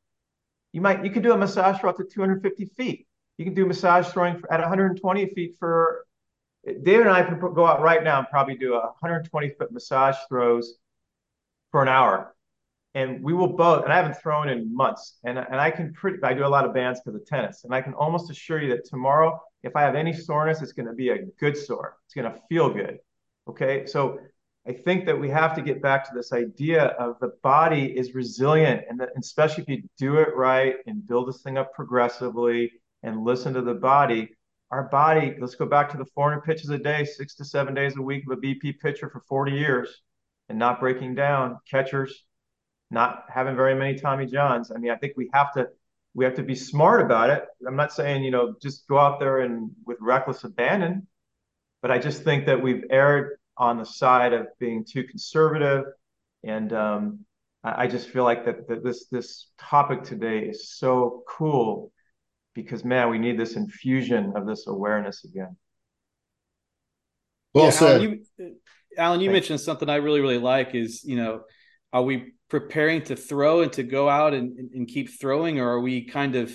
You might you can do a massage throw up to 250 feet. You can do massage throwing at 120 feet for David and I can go out right now and probably do a 120 foot massage throws for an hour. And we will both, and I haven't thrown in months. And, and I can pretty, I do a lot of bands because of tennis. And I can almost assure you that tomorrow, if I have any soreness, it's going to be a good sore. It's going to feel good. Okay. So I think that we have to get back to this idea of the body is resilient, and that especially if you do it right and build this thing up progressively and listen to the body, our body. Let's go back to the 400 pitches a day, six to seven days a week of a BP pitcher for 40 years, and not breaking down. Catchers, not having very many Tommy Johns. I mean, I think we have to we have to be smart about it. I'm not saying you know just go out there and with reckless abandon, but I just think that we've erred on the side of being too conservative. And um, I just feel like that, that this this topic today is so cool because man, we need this infusion of this awareness again. Well yeah, said. Alan, you, Alan, you mentioned something I really really like is you know, are we preparing to throw and to go out and, and, and keep throwing, or are we kind of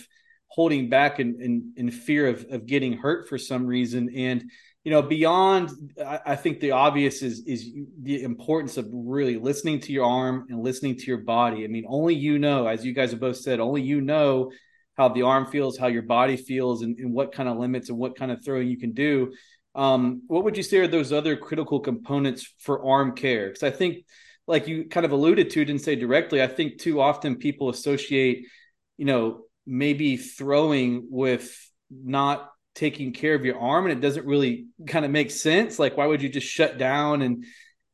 holding back in, in, in fear of, of getting hurt for some reason? And you know, beyond, I, think the obvious is is the importance of really listening to your arm and listening to your body. I mean, only you know, as you guys have both said, only you know how the arm feels, how your body feels, and, and what kind of limits and what kind of throwing you can do. Um, what would you say are those other critical components for arm care? Because I think, like you kind of alluded to, didn't say directly. I think too often people associate, you know, maybe throwing with not taking care of your arm, and it doesn't really kind of make sense. Like, why would you just shut down and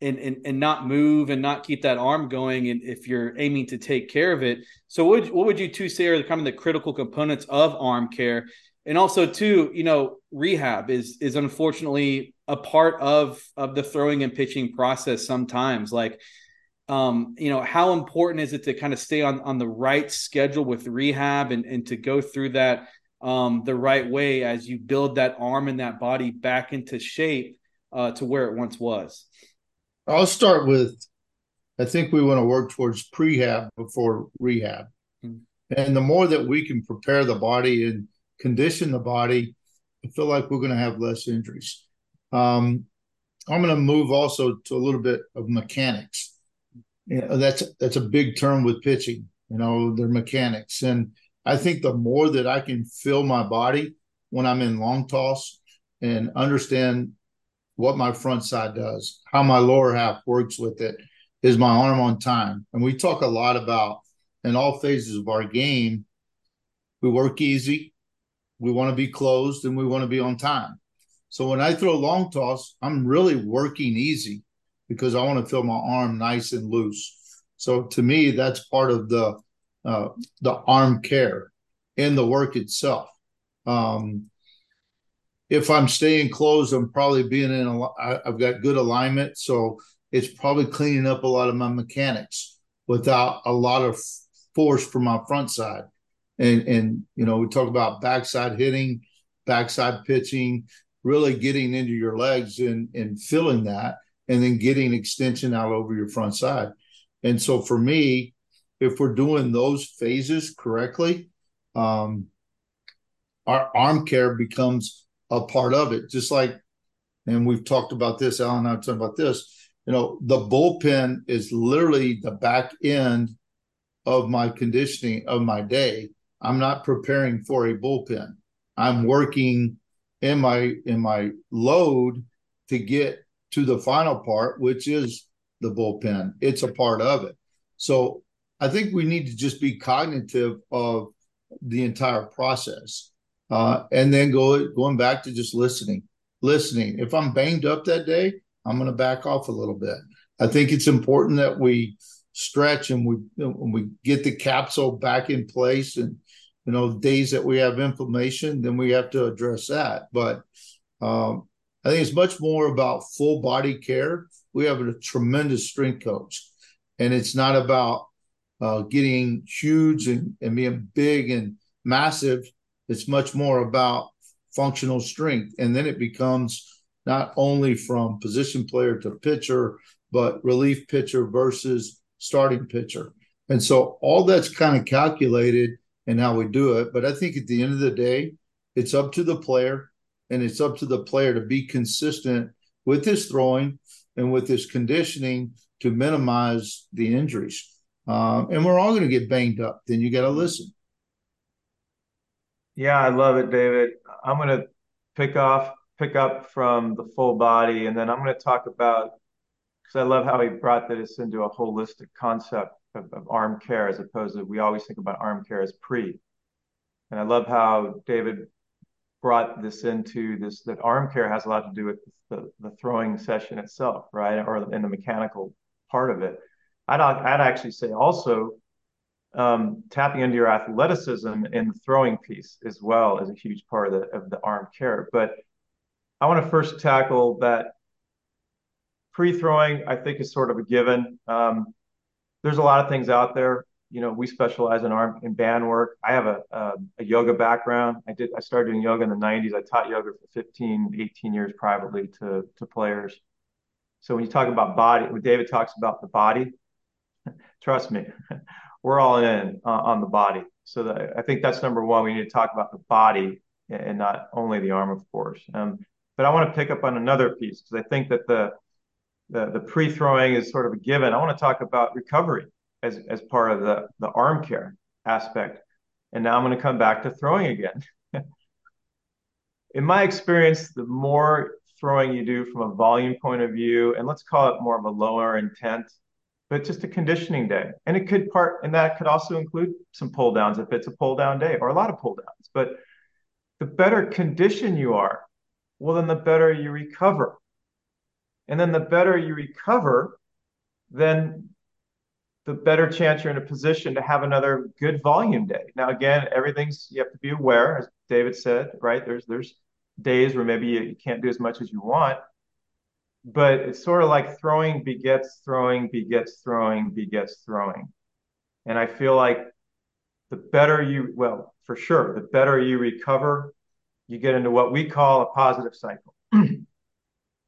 and, and and not move and not keep that arm going and if you're aiming to take care of it so what would, what would you two say are the kind of the critical components of arm care and also too you know rehab is is unfortunately a part of of the throwing and pitching process sometimes like um you know how important is it to kind of stay on on the right schedule with rehab and and to go through that um the right way as you build that arm and that body back into shape uh to where it once was I'll start with I think we want to work towards prehab before rehab. Mm-hmm. And the more that we can prepare the body and condition the body, I feel like we're going to have less injuries. Um, I'm going to move also to a little bit of mechanics. You know, that's that's a big term with pitching. You know, their mechanics, and I think the more that I can feel my body when I'm in long toss and understand what my front side does, how my lower half works with it, is my arm on time. And we talk a lot about in all phases of our game, we work easy, we want to be closed, and we want to be on time. So when I throw long toss, I'm really working easy because I want to feel my arm nice and loose. So to me, that's part of the uh, the arm care in the work itself. Um, if I'm staying closed, I'm probably being in a. I've got good alignment, so it's probably cleaning up a lot of my mechanics without a lot of force from my front side. And and you know we talk about backside hitting, backside pitching, really getting into your legs and and feeling that, and then getting extension out over your front side. And so for me, if we're doing those phases correctly, um, our arm care becomes a part of it. Just like, and we've talked about this, Alan and I talked about this. You know, the bullpen is literally the back end of my conditioning of my day. I'm not preparing for a bullpen. I'm working in my in my load to get to the final part, which is the bullpen. It's a part of it. So I think we need to just be cognitive of the entire process uh, and then go going back to just listening, listening. If I'm banged up that day, I'm going to back off a little bit. I think it's important that we stretch and we we get the capsule back in place and you know days that we have inflammation then we have to address that but um, i think it's much more about full body care we have a tremendous strength coach and it's not about uh, getting huge and, and being big and massive it's much more about functional strength. And then it becomes not only from position player to pitcher, but relief pitcher versus starting pitcher. And so all that's kind of calculated and how we do it. But I think at the end of the day, it's up to the player and it's up to the player to be consistent with his throwing and with his conditioning to minimize the injuries. Um, and we're all going to get banged up. Then you got to listen. Yeah, I love it, David. I'm going to pick off, pick up from the full body, and then I'm going to talk about because I love how he brought this into a holistic concept of, of arm care as opposed to we always think about arm care as pre. And I love how David brought this into this that arm care has a lot to do with the, the throwing session itself, right? Or in the mechanical part of it. I'd, I'd actually say also um, tapping into your athleticism in the throwing piece as well is a huge part of the of the arm care. But I want to first tackle that pre-throwing. I think is sort of a given. Um, there's a lot of things out there. You know, we specialize in arm in band work. I have a, a, a yoga background. I did. I started doing yoga in the '90s. I taught yoga for 15, 18 years privately to to players. So when you talk about body, when David talks about the body, trust me, we're all in uh, on the body. So that, I think that's number one. We need to talk about the body and not only the arm, of course. Um, but I want to pick up on another piece because I think that the the, the pre-throwing is sort of a given. I want to talk about recovery as, as part of the, the arm care aspect. And now I'm going to come back to throwing again. [LAUGHS] In my experience, the more throwing you do from a volume point of view, and let's call it more of a lower intent, but just a conditioning day. And it could part, and that could also include some pull downs if it's a pull down day or a lot of pull downs. But the better condition you are, well, then the better you recover. And then the better you recover, then the better chance you're in a position to have another good volume day. Now, again, everything's you have to be aware, as David said, right? There's there's days where maybe you, you can't do as much as you want, but it's sort of like throwing begets throwing begets throwing begets throwing, and I feel like the better you well for sure the better you recover, you get into what we call a positive cycle. [CLEARS THROAT]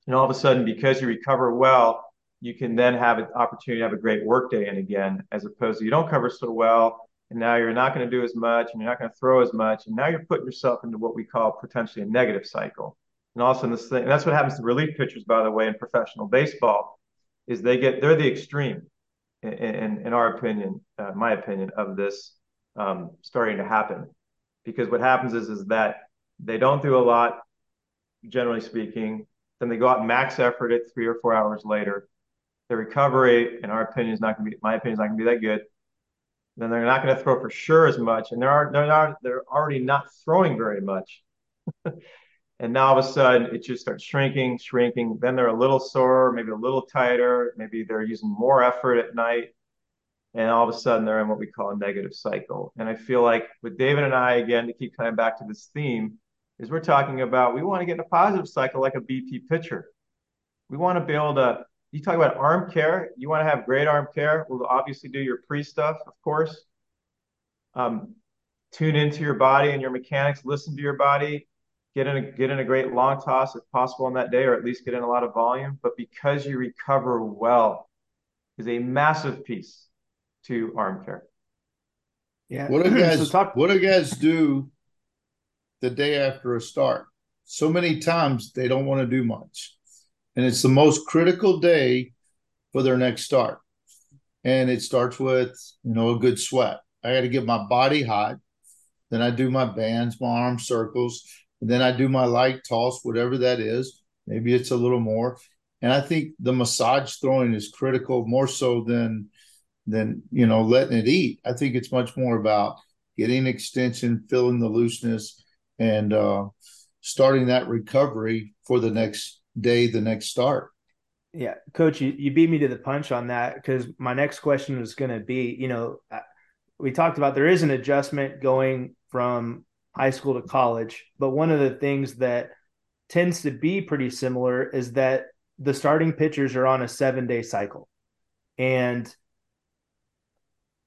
and all of a sudden, because you recover well, you can then have an opportunity to have a great work day in again, as opposed to you don't cover so well, and now you're not going to do as much, and you're not going to throw as much, and now you're putting yourself into what we call potentially a negative cycle. And also, this thing, and that's what happens to relief pitchers, by the way, in professional baseball, is they get they're the extreme, in, in, in our opinion, uh, my opinion, of this um, starting to happen, because what happens is is that they don't do a lot, generally speaking. Then they go out and max effort it three or four hours later the recovery, in our opinion, is not going to be, my opinion, is not going to be that good. Then they're not going to throw for sure as much, and they're they're not they're already not throwing very much. [LAUGHS] and now all of a sudden, it just starts shrinking, shrinking. Then they're a little sore, maybe a little tighter. Maybe they're using more effort at night, and all of a sudden, they're in what we call a negative cycle. And I feel like with David and I, again, to keep coming back to this theme, is we're talking about we want to get in a positive cycle like a BP pitcher. We want to be able to you talk about arm care. You want to have great arm care. We'll obviously do your pre stuff, of course. Um, tune into your body and your mechanics. Listen to your body. Get in a get in a great long toss if possible on that day, or at least get in a lot of volume. But because you recover well, is a massive piece to arm care. Yeah. What do [CLEARS THROAT] guys so talk- what do guys do the day after a start? So many times they don't want to do much and it's the most critical day for their next start. And it starts with, you know, a good sweat. I got to get my body hot. Then I do my bands, my arm circles, and then I do my light toss, whatever that is. Maybe it's a little more. And I think the massage throwing is critical more so than than you know letting it eat. I think it's much more about getting extension, filling the looseness, and uh, starting that recovery for the next day the next start. Yeah, coach, you, you beat me to the punch on that because my next question was going to be, you know, uh, we talked about there is an adjustment going from high school to college, but one of the things that tends to be pretty similar is that the starting pitchers are on a seven day cycle. And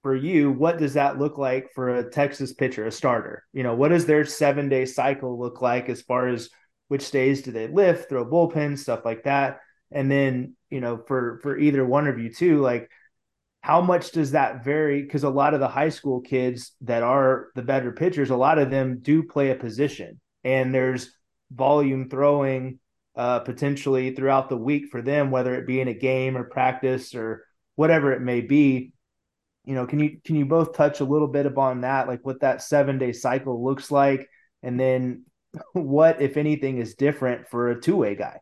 for you, what does that look like for a Texas pitcher, a starter? You know, what does their seven day cycle look like as far as which days do they lift, throw bullpen, stuff like that. And then, you know, for for either one of you too, like how much does that vary? Because a lot of the high school kids that are the better pitchers, a lot of them do play a position, and there's volume throwing uh, potentially throughout the week for them, whether it be in a game or practice or whatever it may be. You know, can you can you both touch a little bit upon that, like what that seven day cycle looks like, and then [LAUGHS] what, if anything, is different for a two way guy?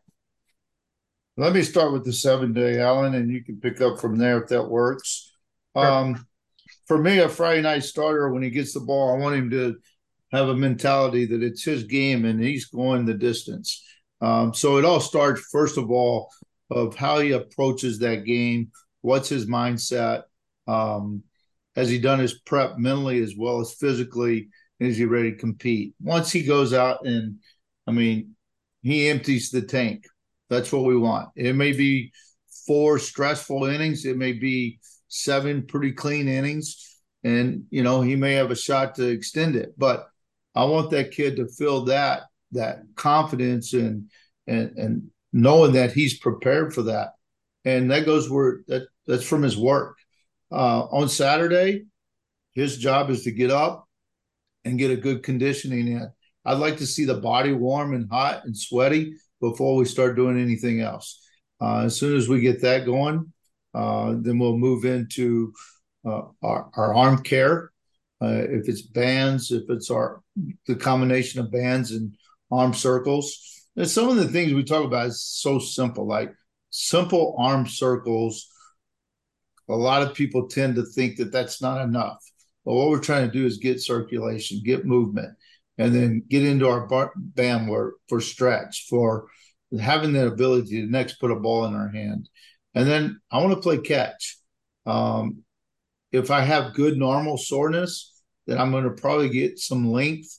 Let me start with the seven day, Alan, and you can pick up from there if that works. Sure. Um, for me, a Friday night starter, when he gets the ball, I want him to have a mentality that it's his game and he's going the distance. Um, so it all starts, first of all, of how he approaches that game. What's his mindset? Um, has he done his prep mentally as well as physically? is he ready to compete? Once he goes out and, I mean, he empties the tank. That's what we want. It may be four stressful innings. It may be seven pretty clean innings, and you know he may have a shot to extend it. But I want that kid to feel that that confidence and and and knowing that he's prepared for that, and that goes where that that's from his work. Uh, on Saturday, his job is to get up and get a good conditioning in. I'd like to see the body warm and hot and sweaty before we start doing anything else. Uh, as soon as we get that going, uh, then we'll move into uh, our, our arm care. Uh, if it's bands, if it's our the combination of bands and arm circles. And some of the things we talk about is so simple, like simple arm circles. A lot of people tend to think that that's not enough. But what we're trying to do is get circulation, get movement, and then get into our band work for stretch, for having the ability to next put a ball in our hand. And then I want to play catch. Um, if I have good normal soreness, then I'm going to probably get some length.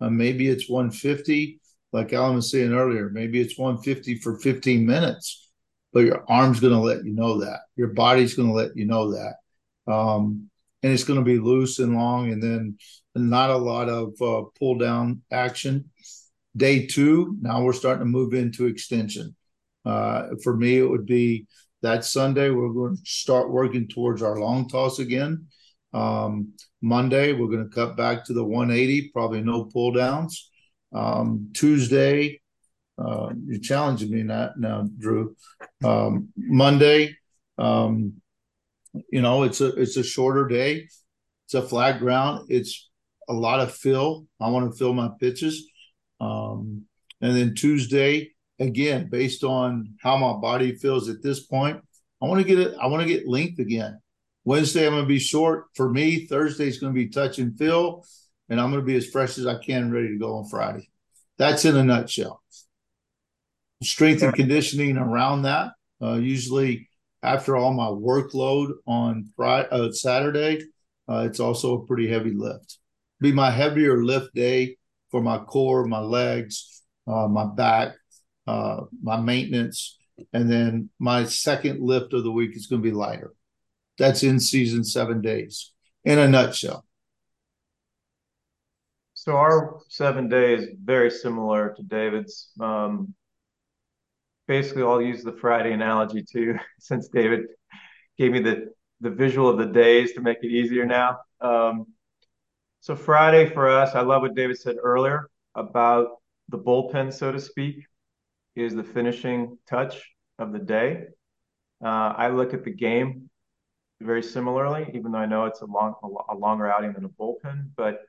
Uh, maybe it's 150, like Alan was saying earlier. Maybe it's 150 for 15 minutes, but your arm's going to let you know that. Your body's going to let you know that. Um, and it's going to be loose and long, and then not a lot of uh, pull down action. Day two, now we're starting to move into extension. Uh, for me, it would be that Sunday, we're going to start working towards our long toss again. Um, Monday, we're going to cut back to the 180, probably no pull downs. Um, Tuesday, uh, you're challenging me now, now Drew. Um, Monday, um, you know, it's a it's a shorter day. It's a flat ground. It's a lot of fill. I want to fill my pitches. Um, and then Tuesday, again, based on how my body feels at this point, I want to get it. I want to get length again. Wednesday, I'm going to be short. For me, Thursday is going to be touch and fill, and I'm going to be as fresh as I can, ready to go on Friday. That's in a nutshell. Strength and conditioning around that. Uh, usually, after all my workload on Friday, uh, Saturday, uh, it's also a pretty heavy lift. Be my heavier lift day for my core, my legs, uh, my back, uh, my maintenance, and then my second lift of the week is going to be lighter. That's in season seven days in a nutshell. So our seven days very similar to David's. Um, basically, I'll use the Friday analogy too, [LAUGHS] since David gave me the the visual of the days to make it easier now. Um, so Friday for us, I love what David said earlier about the bullpen, so to speak, is the finishing touch of the day. Uh, I look at the game very similarly, even though I know it's a long, a longer outing than a bullpen. But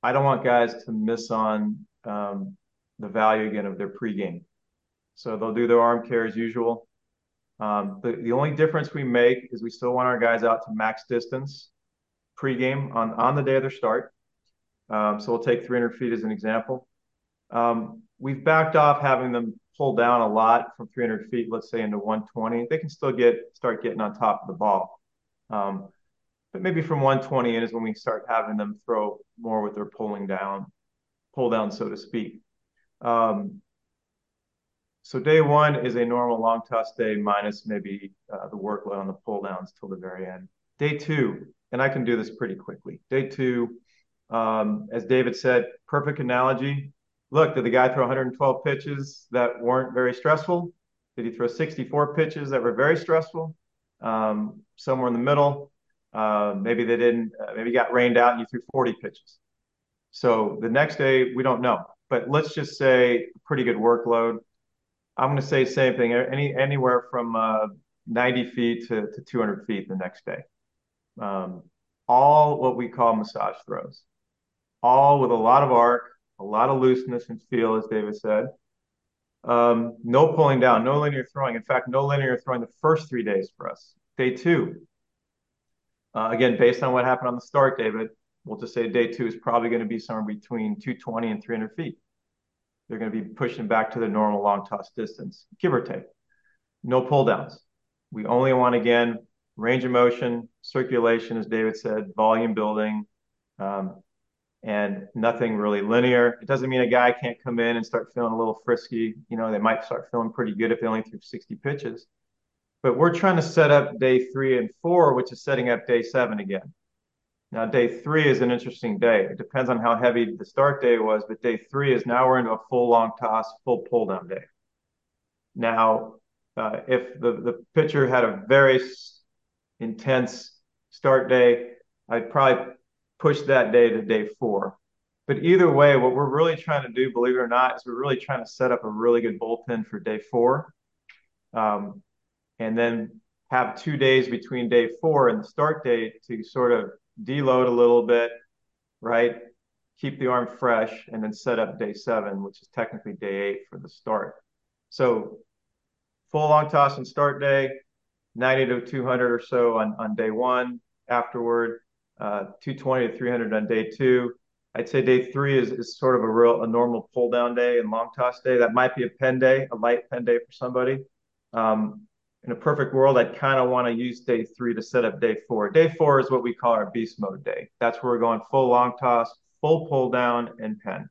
I don't want guys to miss on um, the value again of their pregame. So they'll do their arm care as usual. Um, the, the only difference we make is we still want our guys out to max distance pregame on, on the day of their start. Um, so we'll take 300 feet as an example. Um, we've backed off having them pull down a lot from 300 feet, let's say into 120. They can still get start getting on top of the ball. Um, but maybe from 120 in is when we start having them throw more with their pulling down, pull down, so to speak. Um, so day one is a normal long toss day minus maybe uh, the workload on the pull downs till the very end. Day two, and I can do this pretty quickly. Day two, um, as David said, perfect analogy. Look, did the guy throw 112 pitches that weren't very stressful? Did he throw 64 pitches that were very stressful? um, somewhere in the middle. Uh, maybe they didn't, uh, maybe got rained out and you threw 40 pitches. So the next day, we don't know. But let's just say pretty good workload. I'm going to say same thing, any anywhere from uh, 90 feet to, to 200 feet the next day. Um, all what we call massage throws, all with a lot of arc, a lot of looseness and feel, as David said. Um, no pulling down, no linear throwing. In fact, no linear throwing the first three days for us. Day two, uh, again, based on what happened on the start, David, we'll just say day two is probably going to be somewhere between 220 and 300 feet. They're going to be pushing back to the normal long toss distance, give or take. No pull downs. We only want, again, range of motion, circulation, as David said, volume building, um, and nothing really linear. It doesn't mean a guy can't come in and start feeling a little frisky. You know, they might start feeling pretty good if they only threw 60 pitches. But we're trying to set up day three and four, which is setting up day seven again. Now, day three is an interesting day. It depends on how heavy the start day was, but day three is now we're into a full long toss, full pull down day. Now, uh, if the, the pitcher had a very intense start day, I'd probably push that day to day four. But either way, what we're really trying to do, believe it or not, is we're really trying to set up a really good bullpen for day four. Um, and then have two days between day four and the start date to sort of deload a little bit, right? Keep the arm fresh and then set up day seven, which is technically day eight for the start. So full long toss and start day, 90 to 200 or so on, on day one afterward, uh, 220 to 300 on day two. I'd say day three is, is sort of a real a normal pull down day and long toss day. That might be a pen day, a light pen day for somebody. Um, in a perfect world, I'd kind of want to use day three to set up day four. Day four is what we call our beast mode day. That's where we're going full long toss, full pull down, and pen.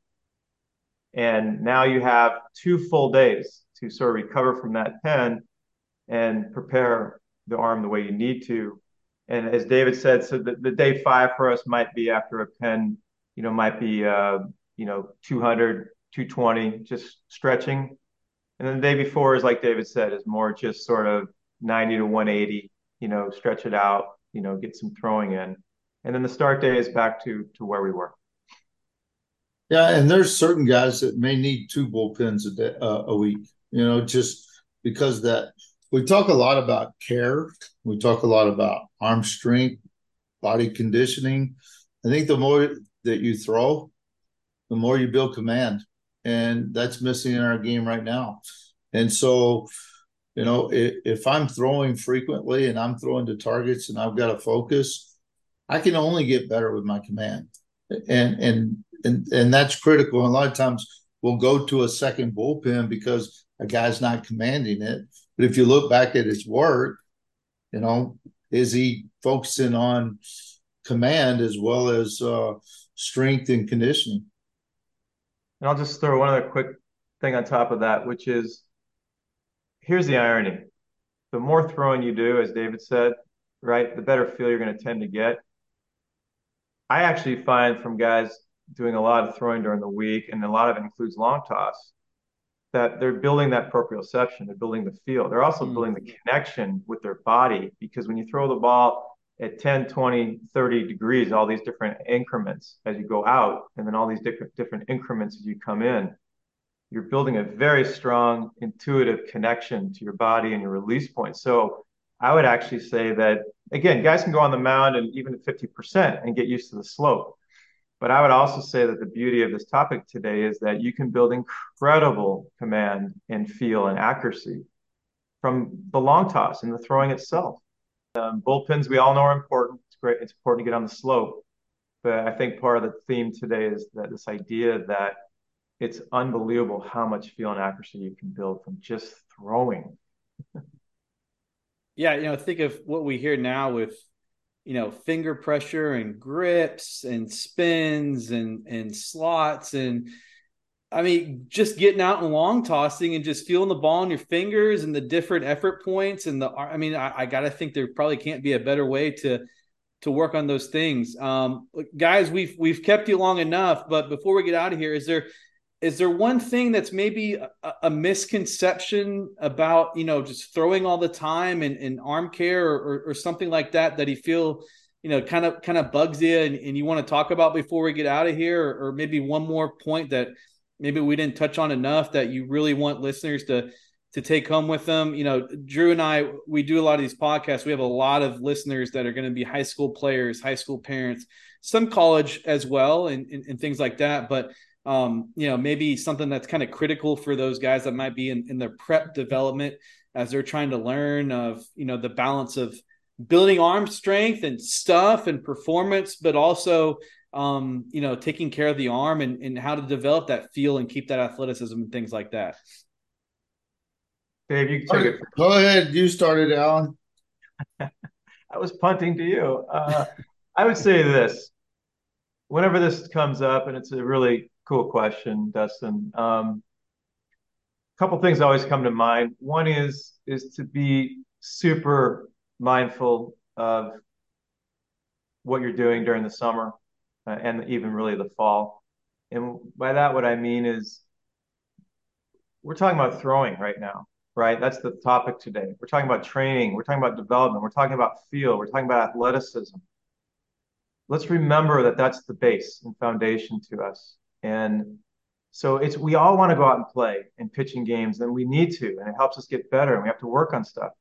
And now you have two full days to sort of recover from that pen and prepare the arm the way you need to. And as David said, so the, the day five for us might be after a pen, you know, might be, uh, you know, 200, 220, just stretching and then the day before is like David said, is more just sort of 90 to 180, you know, stretch it out, you know, get some throwing in. And then the start day is back to to where we were. Yeah, and there's certain guys that may need two bullpens a day, uh, a week. You know, just because that we talk a lot about care, we talk a lot about arm strength, body conditioning. I think the more that you throw, the more you build command and that's missing in our game right now. And so, you know, if, if I'm throwing frequently and I'm throwing to targets and I've got to focus, I can only get better with my command, and and and and that's critical. And a lot of times we'll go to a second bullpen because a guy's not commanding it. But if you look back at his work, you know, is he focusing on command as well as uh, strength and conditioning? And I'll just throw one other quick thing on top of that, which is here's the irony. The more throwing you do, as David said, right, the better feel you're going to tend to get. I actually find from guys doing a lot of throwing during the week, and a lot of it includes long toss, that they're building that proprioception, they're building the feel. They're also mm. building the connection with their body because when you throw the ball at 10, 20, 30 degrees, all these different increments as you go out, and then all these different different increments as you come in. You're building a very strong intuitive connection to your body and your release point. So I would actually say that again, guys can go on the mound and even at 50% and get used to the slope. But I would also say that the beauty of this topic today is that you can build incredible command and feel and accuracy from the long toss and the throwing itself. Um, bullpens, we all know are important. It's great. It's important to get on the slope. But I think part of the theme today is that this idea that it's unbelievable how much feel and accuracy you can build from just throwing. [LAUGHS] yeah, you know, think of what we hear now with, you know, finger pressure and grips and spins and and slots and I mean, just getting out and long tossing and just feeling the ball in your fingers and the different effort points and the. I mean, I, I got to think there probably can't be a better way to to work on those things. Um, guys, we've we've kept you long enough, but before we get out of here, is there is there one thing that's maybe a, a misconception about you know just throwing all the time and, and arm care or, or, or something like that that you feel you know kind of kind of bugs you and, and you want to talk about before we get out of here or, or maybe one more point that maybe we didn't touch on enough that you really want listeners to to take home with them. You know, Drew and I, we do a lot of these podcasts. We have a lot of listeners that are going to be high school players, high school parents, some college as well, and, and, and things like that. But, um, you know, maybe something that's kind of critical for those guys that might be in, in their prep development as they're trying to learn of, you know, the balance of building arm strength and stuff and performance, but also um, you know, taking care of the arm and, and how to develop that feel and keep that athleticism and things like that. Dave, you take it. Go ahead. You started, Alan. [LAUGHS] I was punting to you. Uh, I would say this whenever this comes up, and it's a really cool question, Dustin. Um, a couple things always come to mind. One is is to be super mindful of what you're doing during the summer uh, and even really the fall. And by that, what I mean is we're talking about throwing right now, right? That's the topic today. We're talking about training, we're talking about development, we're talking about feel, we're talking about athleticism. Let's remember that that's the base and foundation to us. And so it's we all want to go out and play and pitching games, and we need to, and it helps us get better, and we have to work on stuff.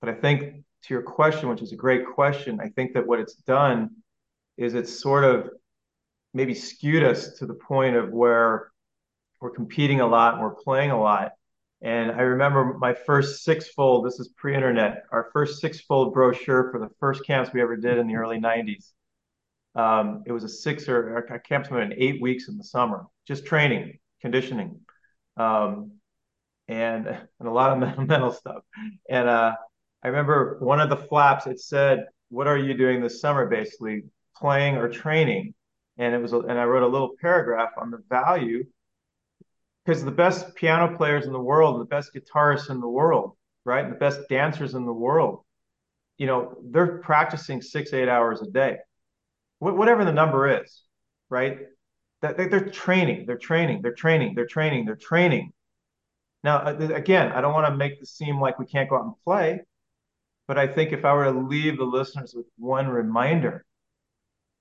But I think to your question, which is a great question, I think that what it's done is it's sort of maybe skewed us to the point of where we're competing a lot and we're playing a lot. And I remember my first six-fold, this is pre-internet, our first six-fold brochure for the first camps we ever did in the early 90s. Um, it was a six or a camp went in eight weeks in the summer, just training, conditioning, um, and and a lot of [LAUGHS] mental, stuff. And uh, I remember one of the flaps. It said, "What are you doing this summer?" Basically, playing or training. And it was, and I wrote a little paragraph on the value because the best piano players in the world, the best guitarists in the world, right, the best dancers in the world, you know, they're practicing six, eight hours a day whatever the number is, right? That they're training, they're training, they're training, they're training, they're training. Now, uh, again, I don't want to make this seem like we can't go out and play, but I think if I were to leave the listeners with one reminder,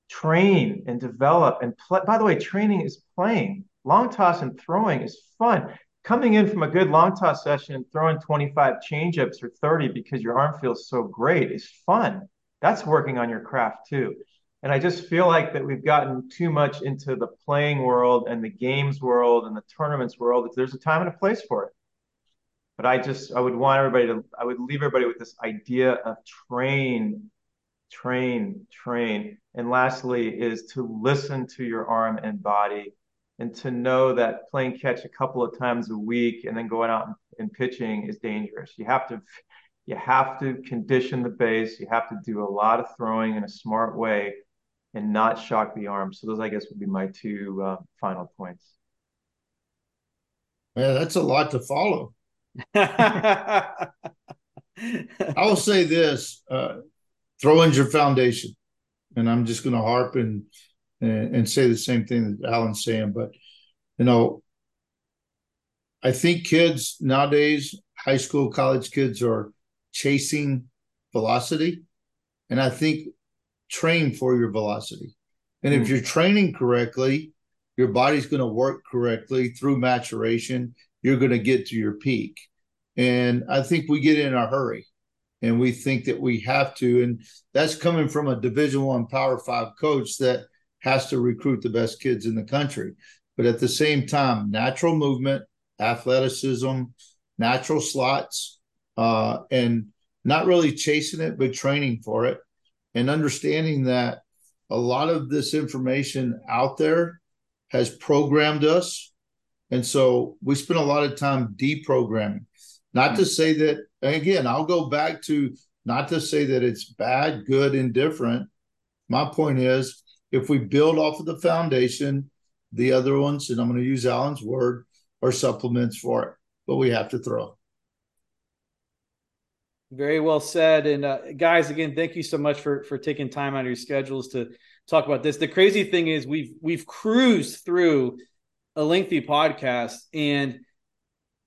train and develop and play. By the way, training is playing. Long toss and throwing is fun. Coming in from a good long toss session and throwing 25 changeups or 30 because your arm feels so great is fun. That's working on your craft too. And I just feel like that we've gotten too much into the playing world and the games world and the tournaments world. There's a time and a place for it. But I just, I would want everybody to, I would leave everybody with this idea of train, train, train. And lastly, is to listen to your arm and body and to know that playing catch a couple of times a week and then going out and, pitching is dangerous. You have to, you have to condition the base. You have to do a lot of throwing in a smart way and not shock the arm. So those, I guess, would be my two uh, final points. Yeah, that's a lot to follow. I will say this: uh, throw in your foundation, and I'm just going to harp and, and and say the same thing that Alan's saying. But you know, I think kids nowadays, high school, college kids, are chasing velocity, and I think train for your velocity. And if hmm. you're training correctly, your body's going to work correctly through maturation. You're going to get to your peak. And I think we get in a hurry and we think that we have to. And that's coming from a division one power five coach that has to recruit the best kids in the country. But at the same time, natural movement, athleticism, natural slots, uh, and not really chasing it, but training for it and understanding that a lot of this information out there has programmed us. And so we spend a lot of time deprogramming. Not to say that, again, I'll go back to not to say that it's bad, good, indifferent. My point is if we build off of the foundation, the other ones, and I'm going to use Alan's word, are supplements for it, but we have to throw. Very well said. And uh, guys, again, thank you so much for for taking time out of your schedules to talk about this. The crazy thing is we've we've cruised through a lengthy podcast and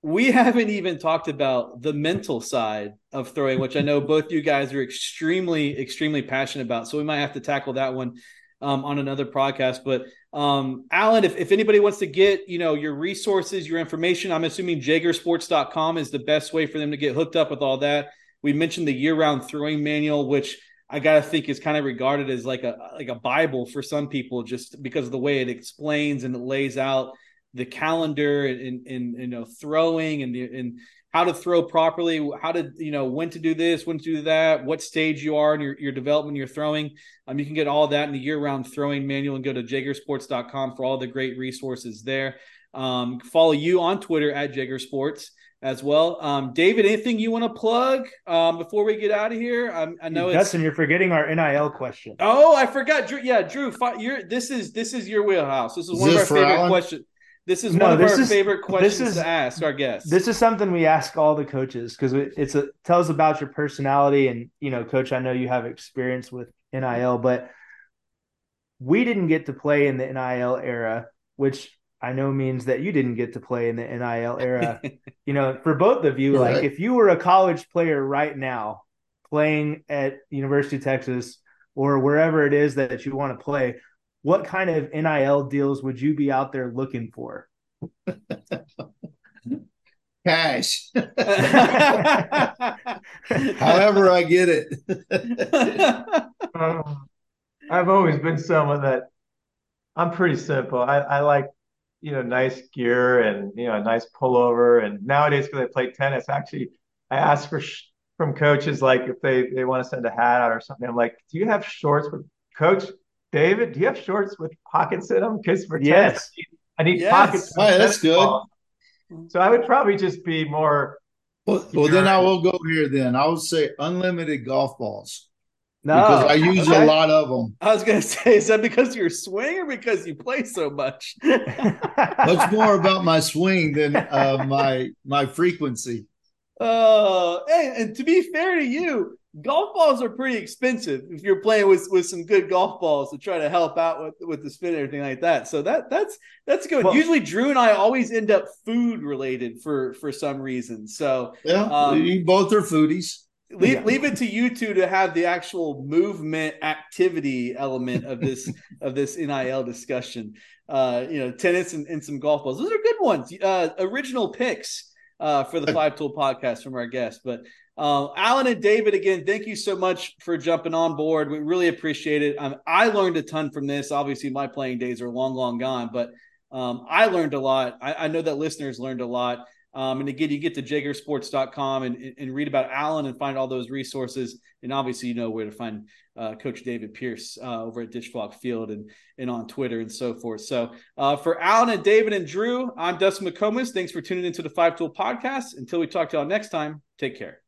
we [LAUGHS] haven't even talked about the mental side of throwing, which I know [LAUGHS] both you guys are extremely, extremely passionate about. So we might have to tackle that one um, on another podcast. But um, Alan, if, if anybody wants to get, you know, your resources, your information, I'm assuming jaegersports.com is the best way for them to get hooked up with all that. We mentioned the year-round throwing manual, which I gotta think is kind of regarded as like a like a Bible for some people, just because of the way it explains and it lays out the calendar and, and, and you know throwing and the, and how to throw properly, how to you know when to do this, when to do that, what stage you are in your, your development, your throwing. Um, you can get all that in the year-round throwing manual and go to jaegersports.com for all the great resources there. Um, follow you on Twitter at Jaegersports as well. Um, David, anything you want to plug um, before we get out of here? I, I know Dustin, you're forgetting our NIL question. Oh, I forgot. Drew, yeah, Drew, you're, this is this is your wheelhouse. This is one this of our favorite questions. This is no, one of our is, favorite questions is, to ask our guests. This is something we ask all the coaches because it's a tell us about your personality and you know, coach. I know you have experience with NIL, but we didn't get to play in the NIL era, which I know means that you didn't get to play in the NIL era. [LAUGHS] you know, for both of you, Right. like if you were a college player right now playing at University of Texas or wherever it is that you want to play, what kind of NIL deals would you be out there looking for? [LAUGHS] Cash. [LAUGHS] However, I get it. Uh, I've always been someone that I'm pretty simple. I, I like, you know, nice gear and, you know, a nice pullover. And nowadays, because I play tennis, actually, I ask for sh- from coaches, like if they, they want to send a hat out or something. I'm like, do you have shorts with Coach David? Do you have shorts with pockets in them? Because for tennis, Yes. I need Yes. pockets. for All right, that's good. balls. So I would probably just be more Well, well, then I will go here. Then I would say unlimited golf balls No, because I use okay. a lot of them. I was gonna [LAUGHS] say, is that because you're swing or because you play so much? [LAUGHS] Much more about my swing than uh, my my frequency. Oh, hey, and to be fair to you, golf balls are pretty expensive if you're playing with with some good golf balls to try to help out with with the spin and everything like that. So that that's that's good. Well- Usually, Drew and I always end up food related for for some reason. So Yeah, Um, you both are foodies. Leave Yeah. leave it to you two to have the actual movement activity element of this [LAUGHS] of this NIL discussion. Uh, you know, tennis and, and some golf balls. Those are good ones. Uh, original picks uh, for the Five Tool podcast from our guests. But uh, Alan and David, again, thank you so much for jumping on board. We really appreciate it. Um, I learned a ton from this. Obviously, my playing days are long, long gone, but um, I learned a lot. I, I know that listeners learned a lot. Um, and again, you get to jaegersports.com and, and read about Alan and find all those resources. And obviously, you know where to find uh, Coach David Pierce uh, over at Disch-Falk Field and, and on Twitter and so forth. So uh, for Alan and David and Drew, I'm Dustin McComas. Thanks for tuning into the Five Tool Podcast. Until we talk to y'all next time, take care.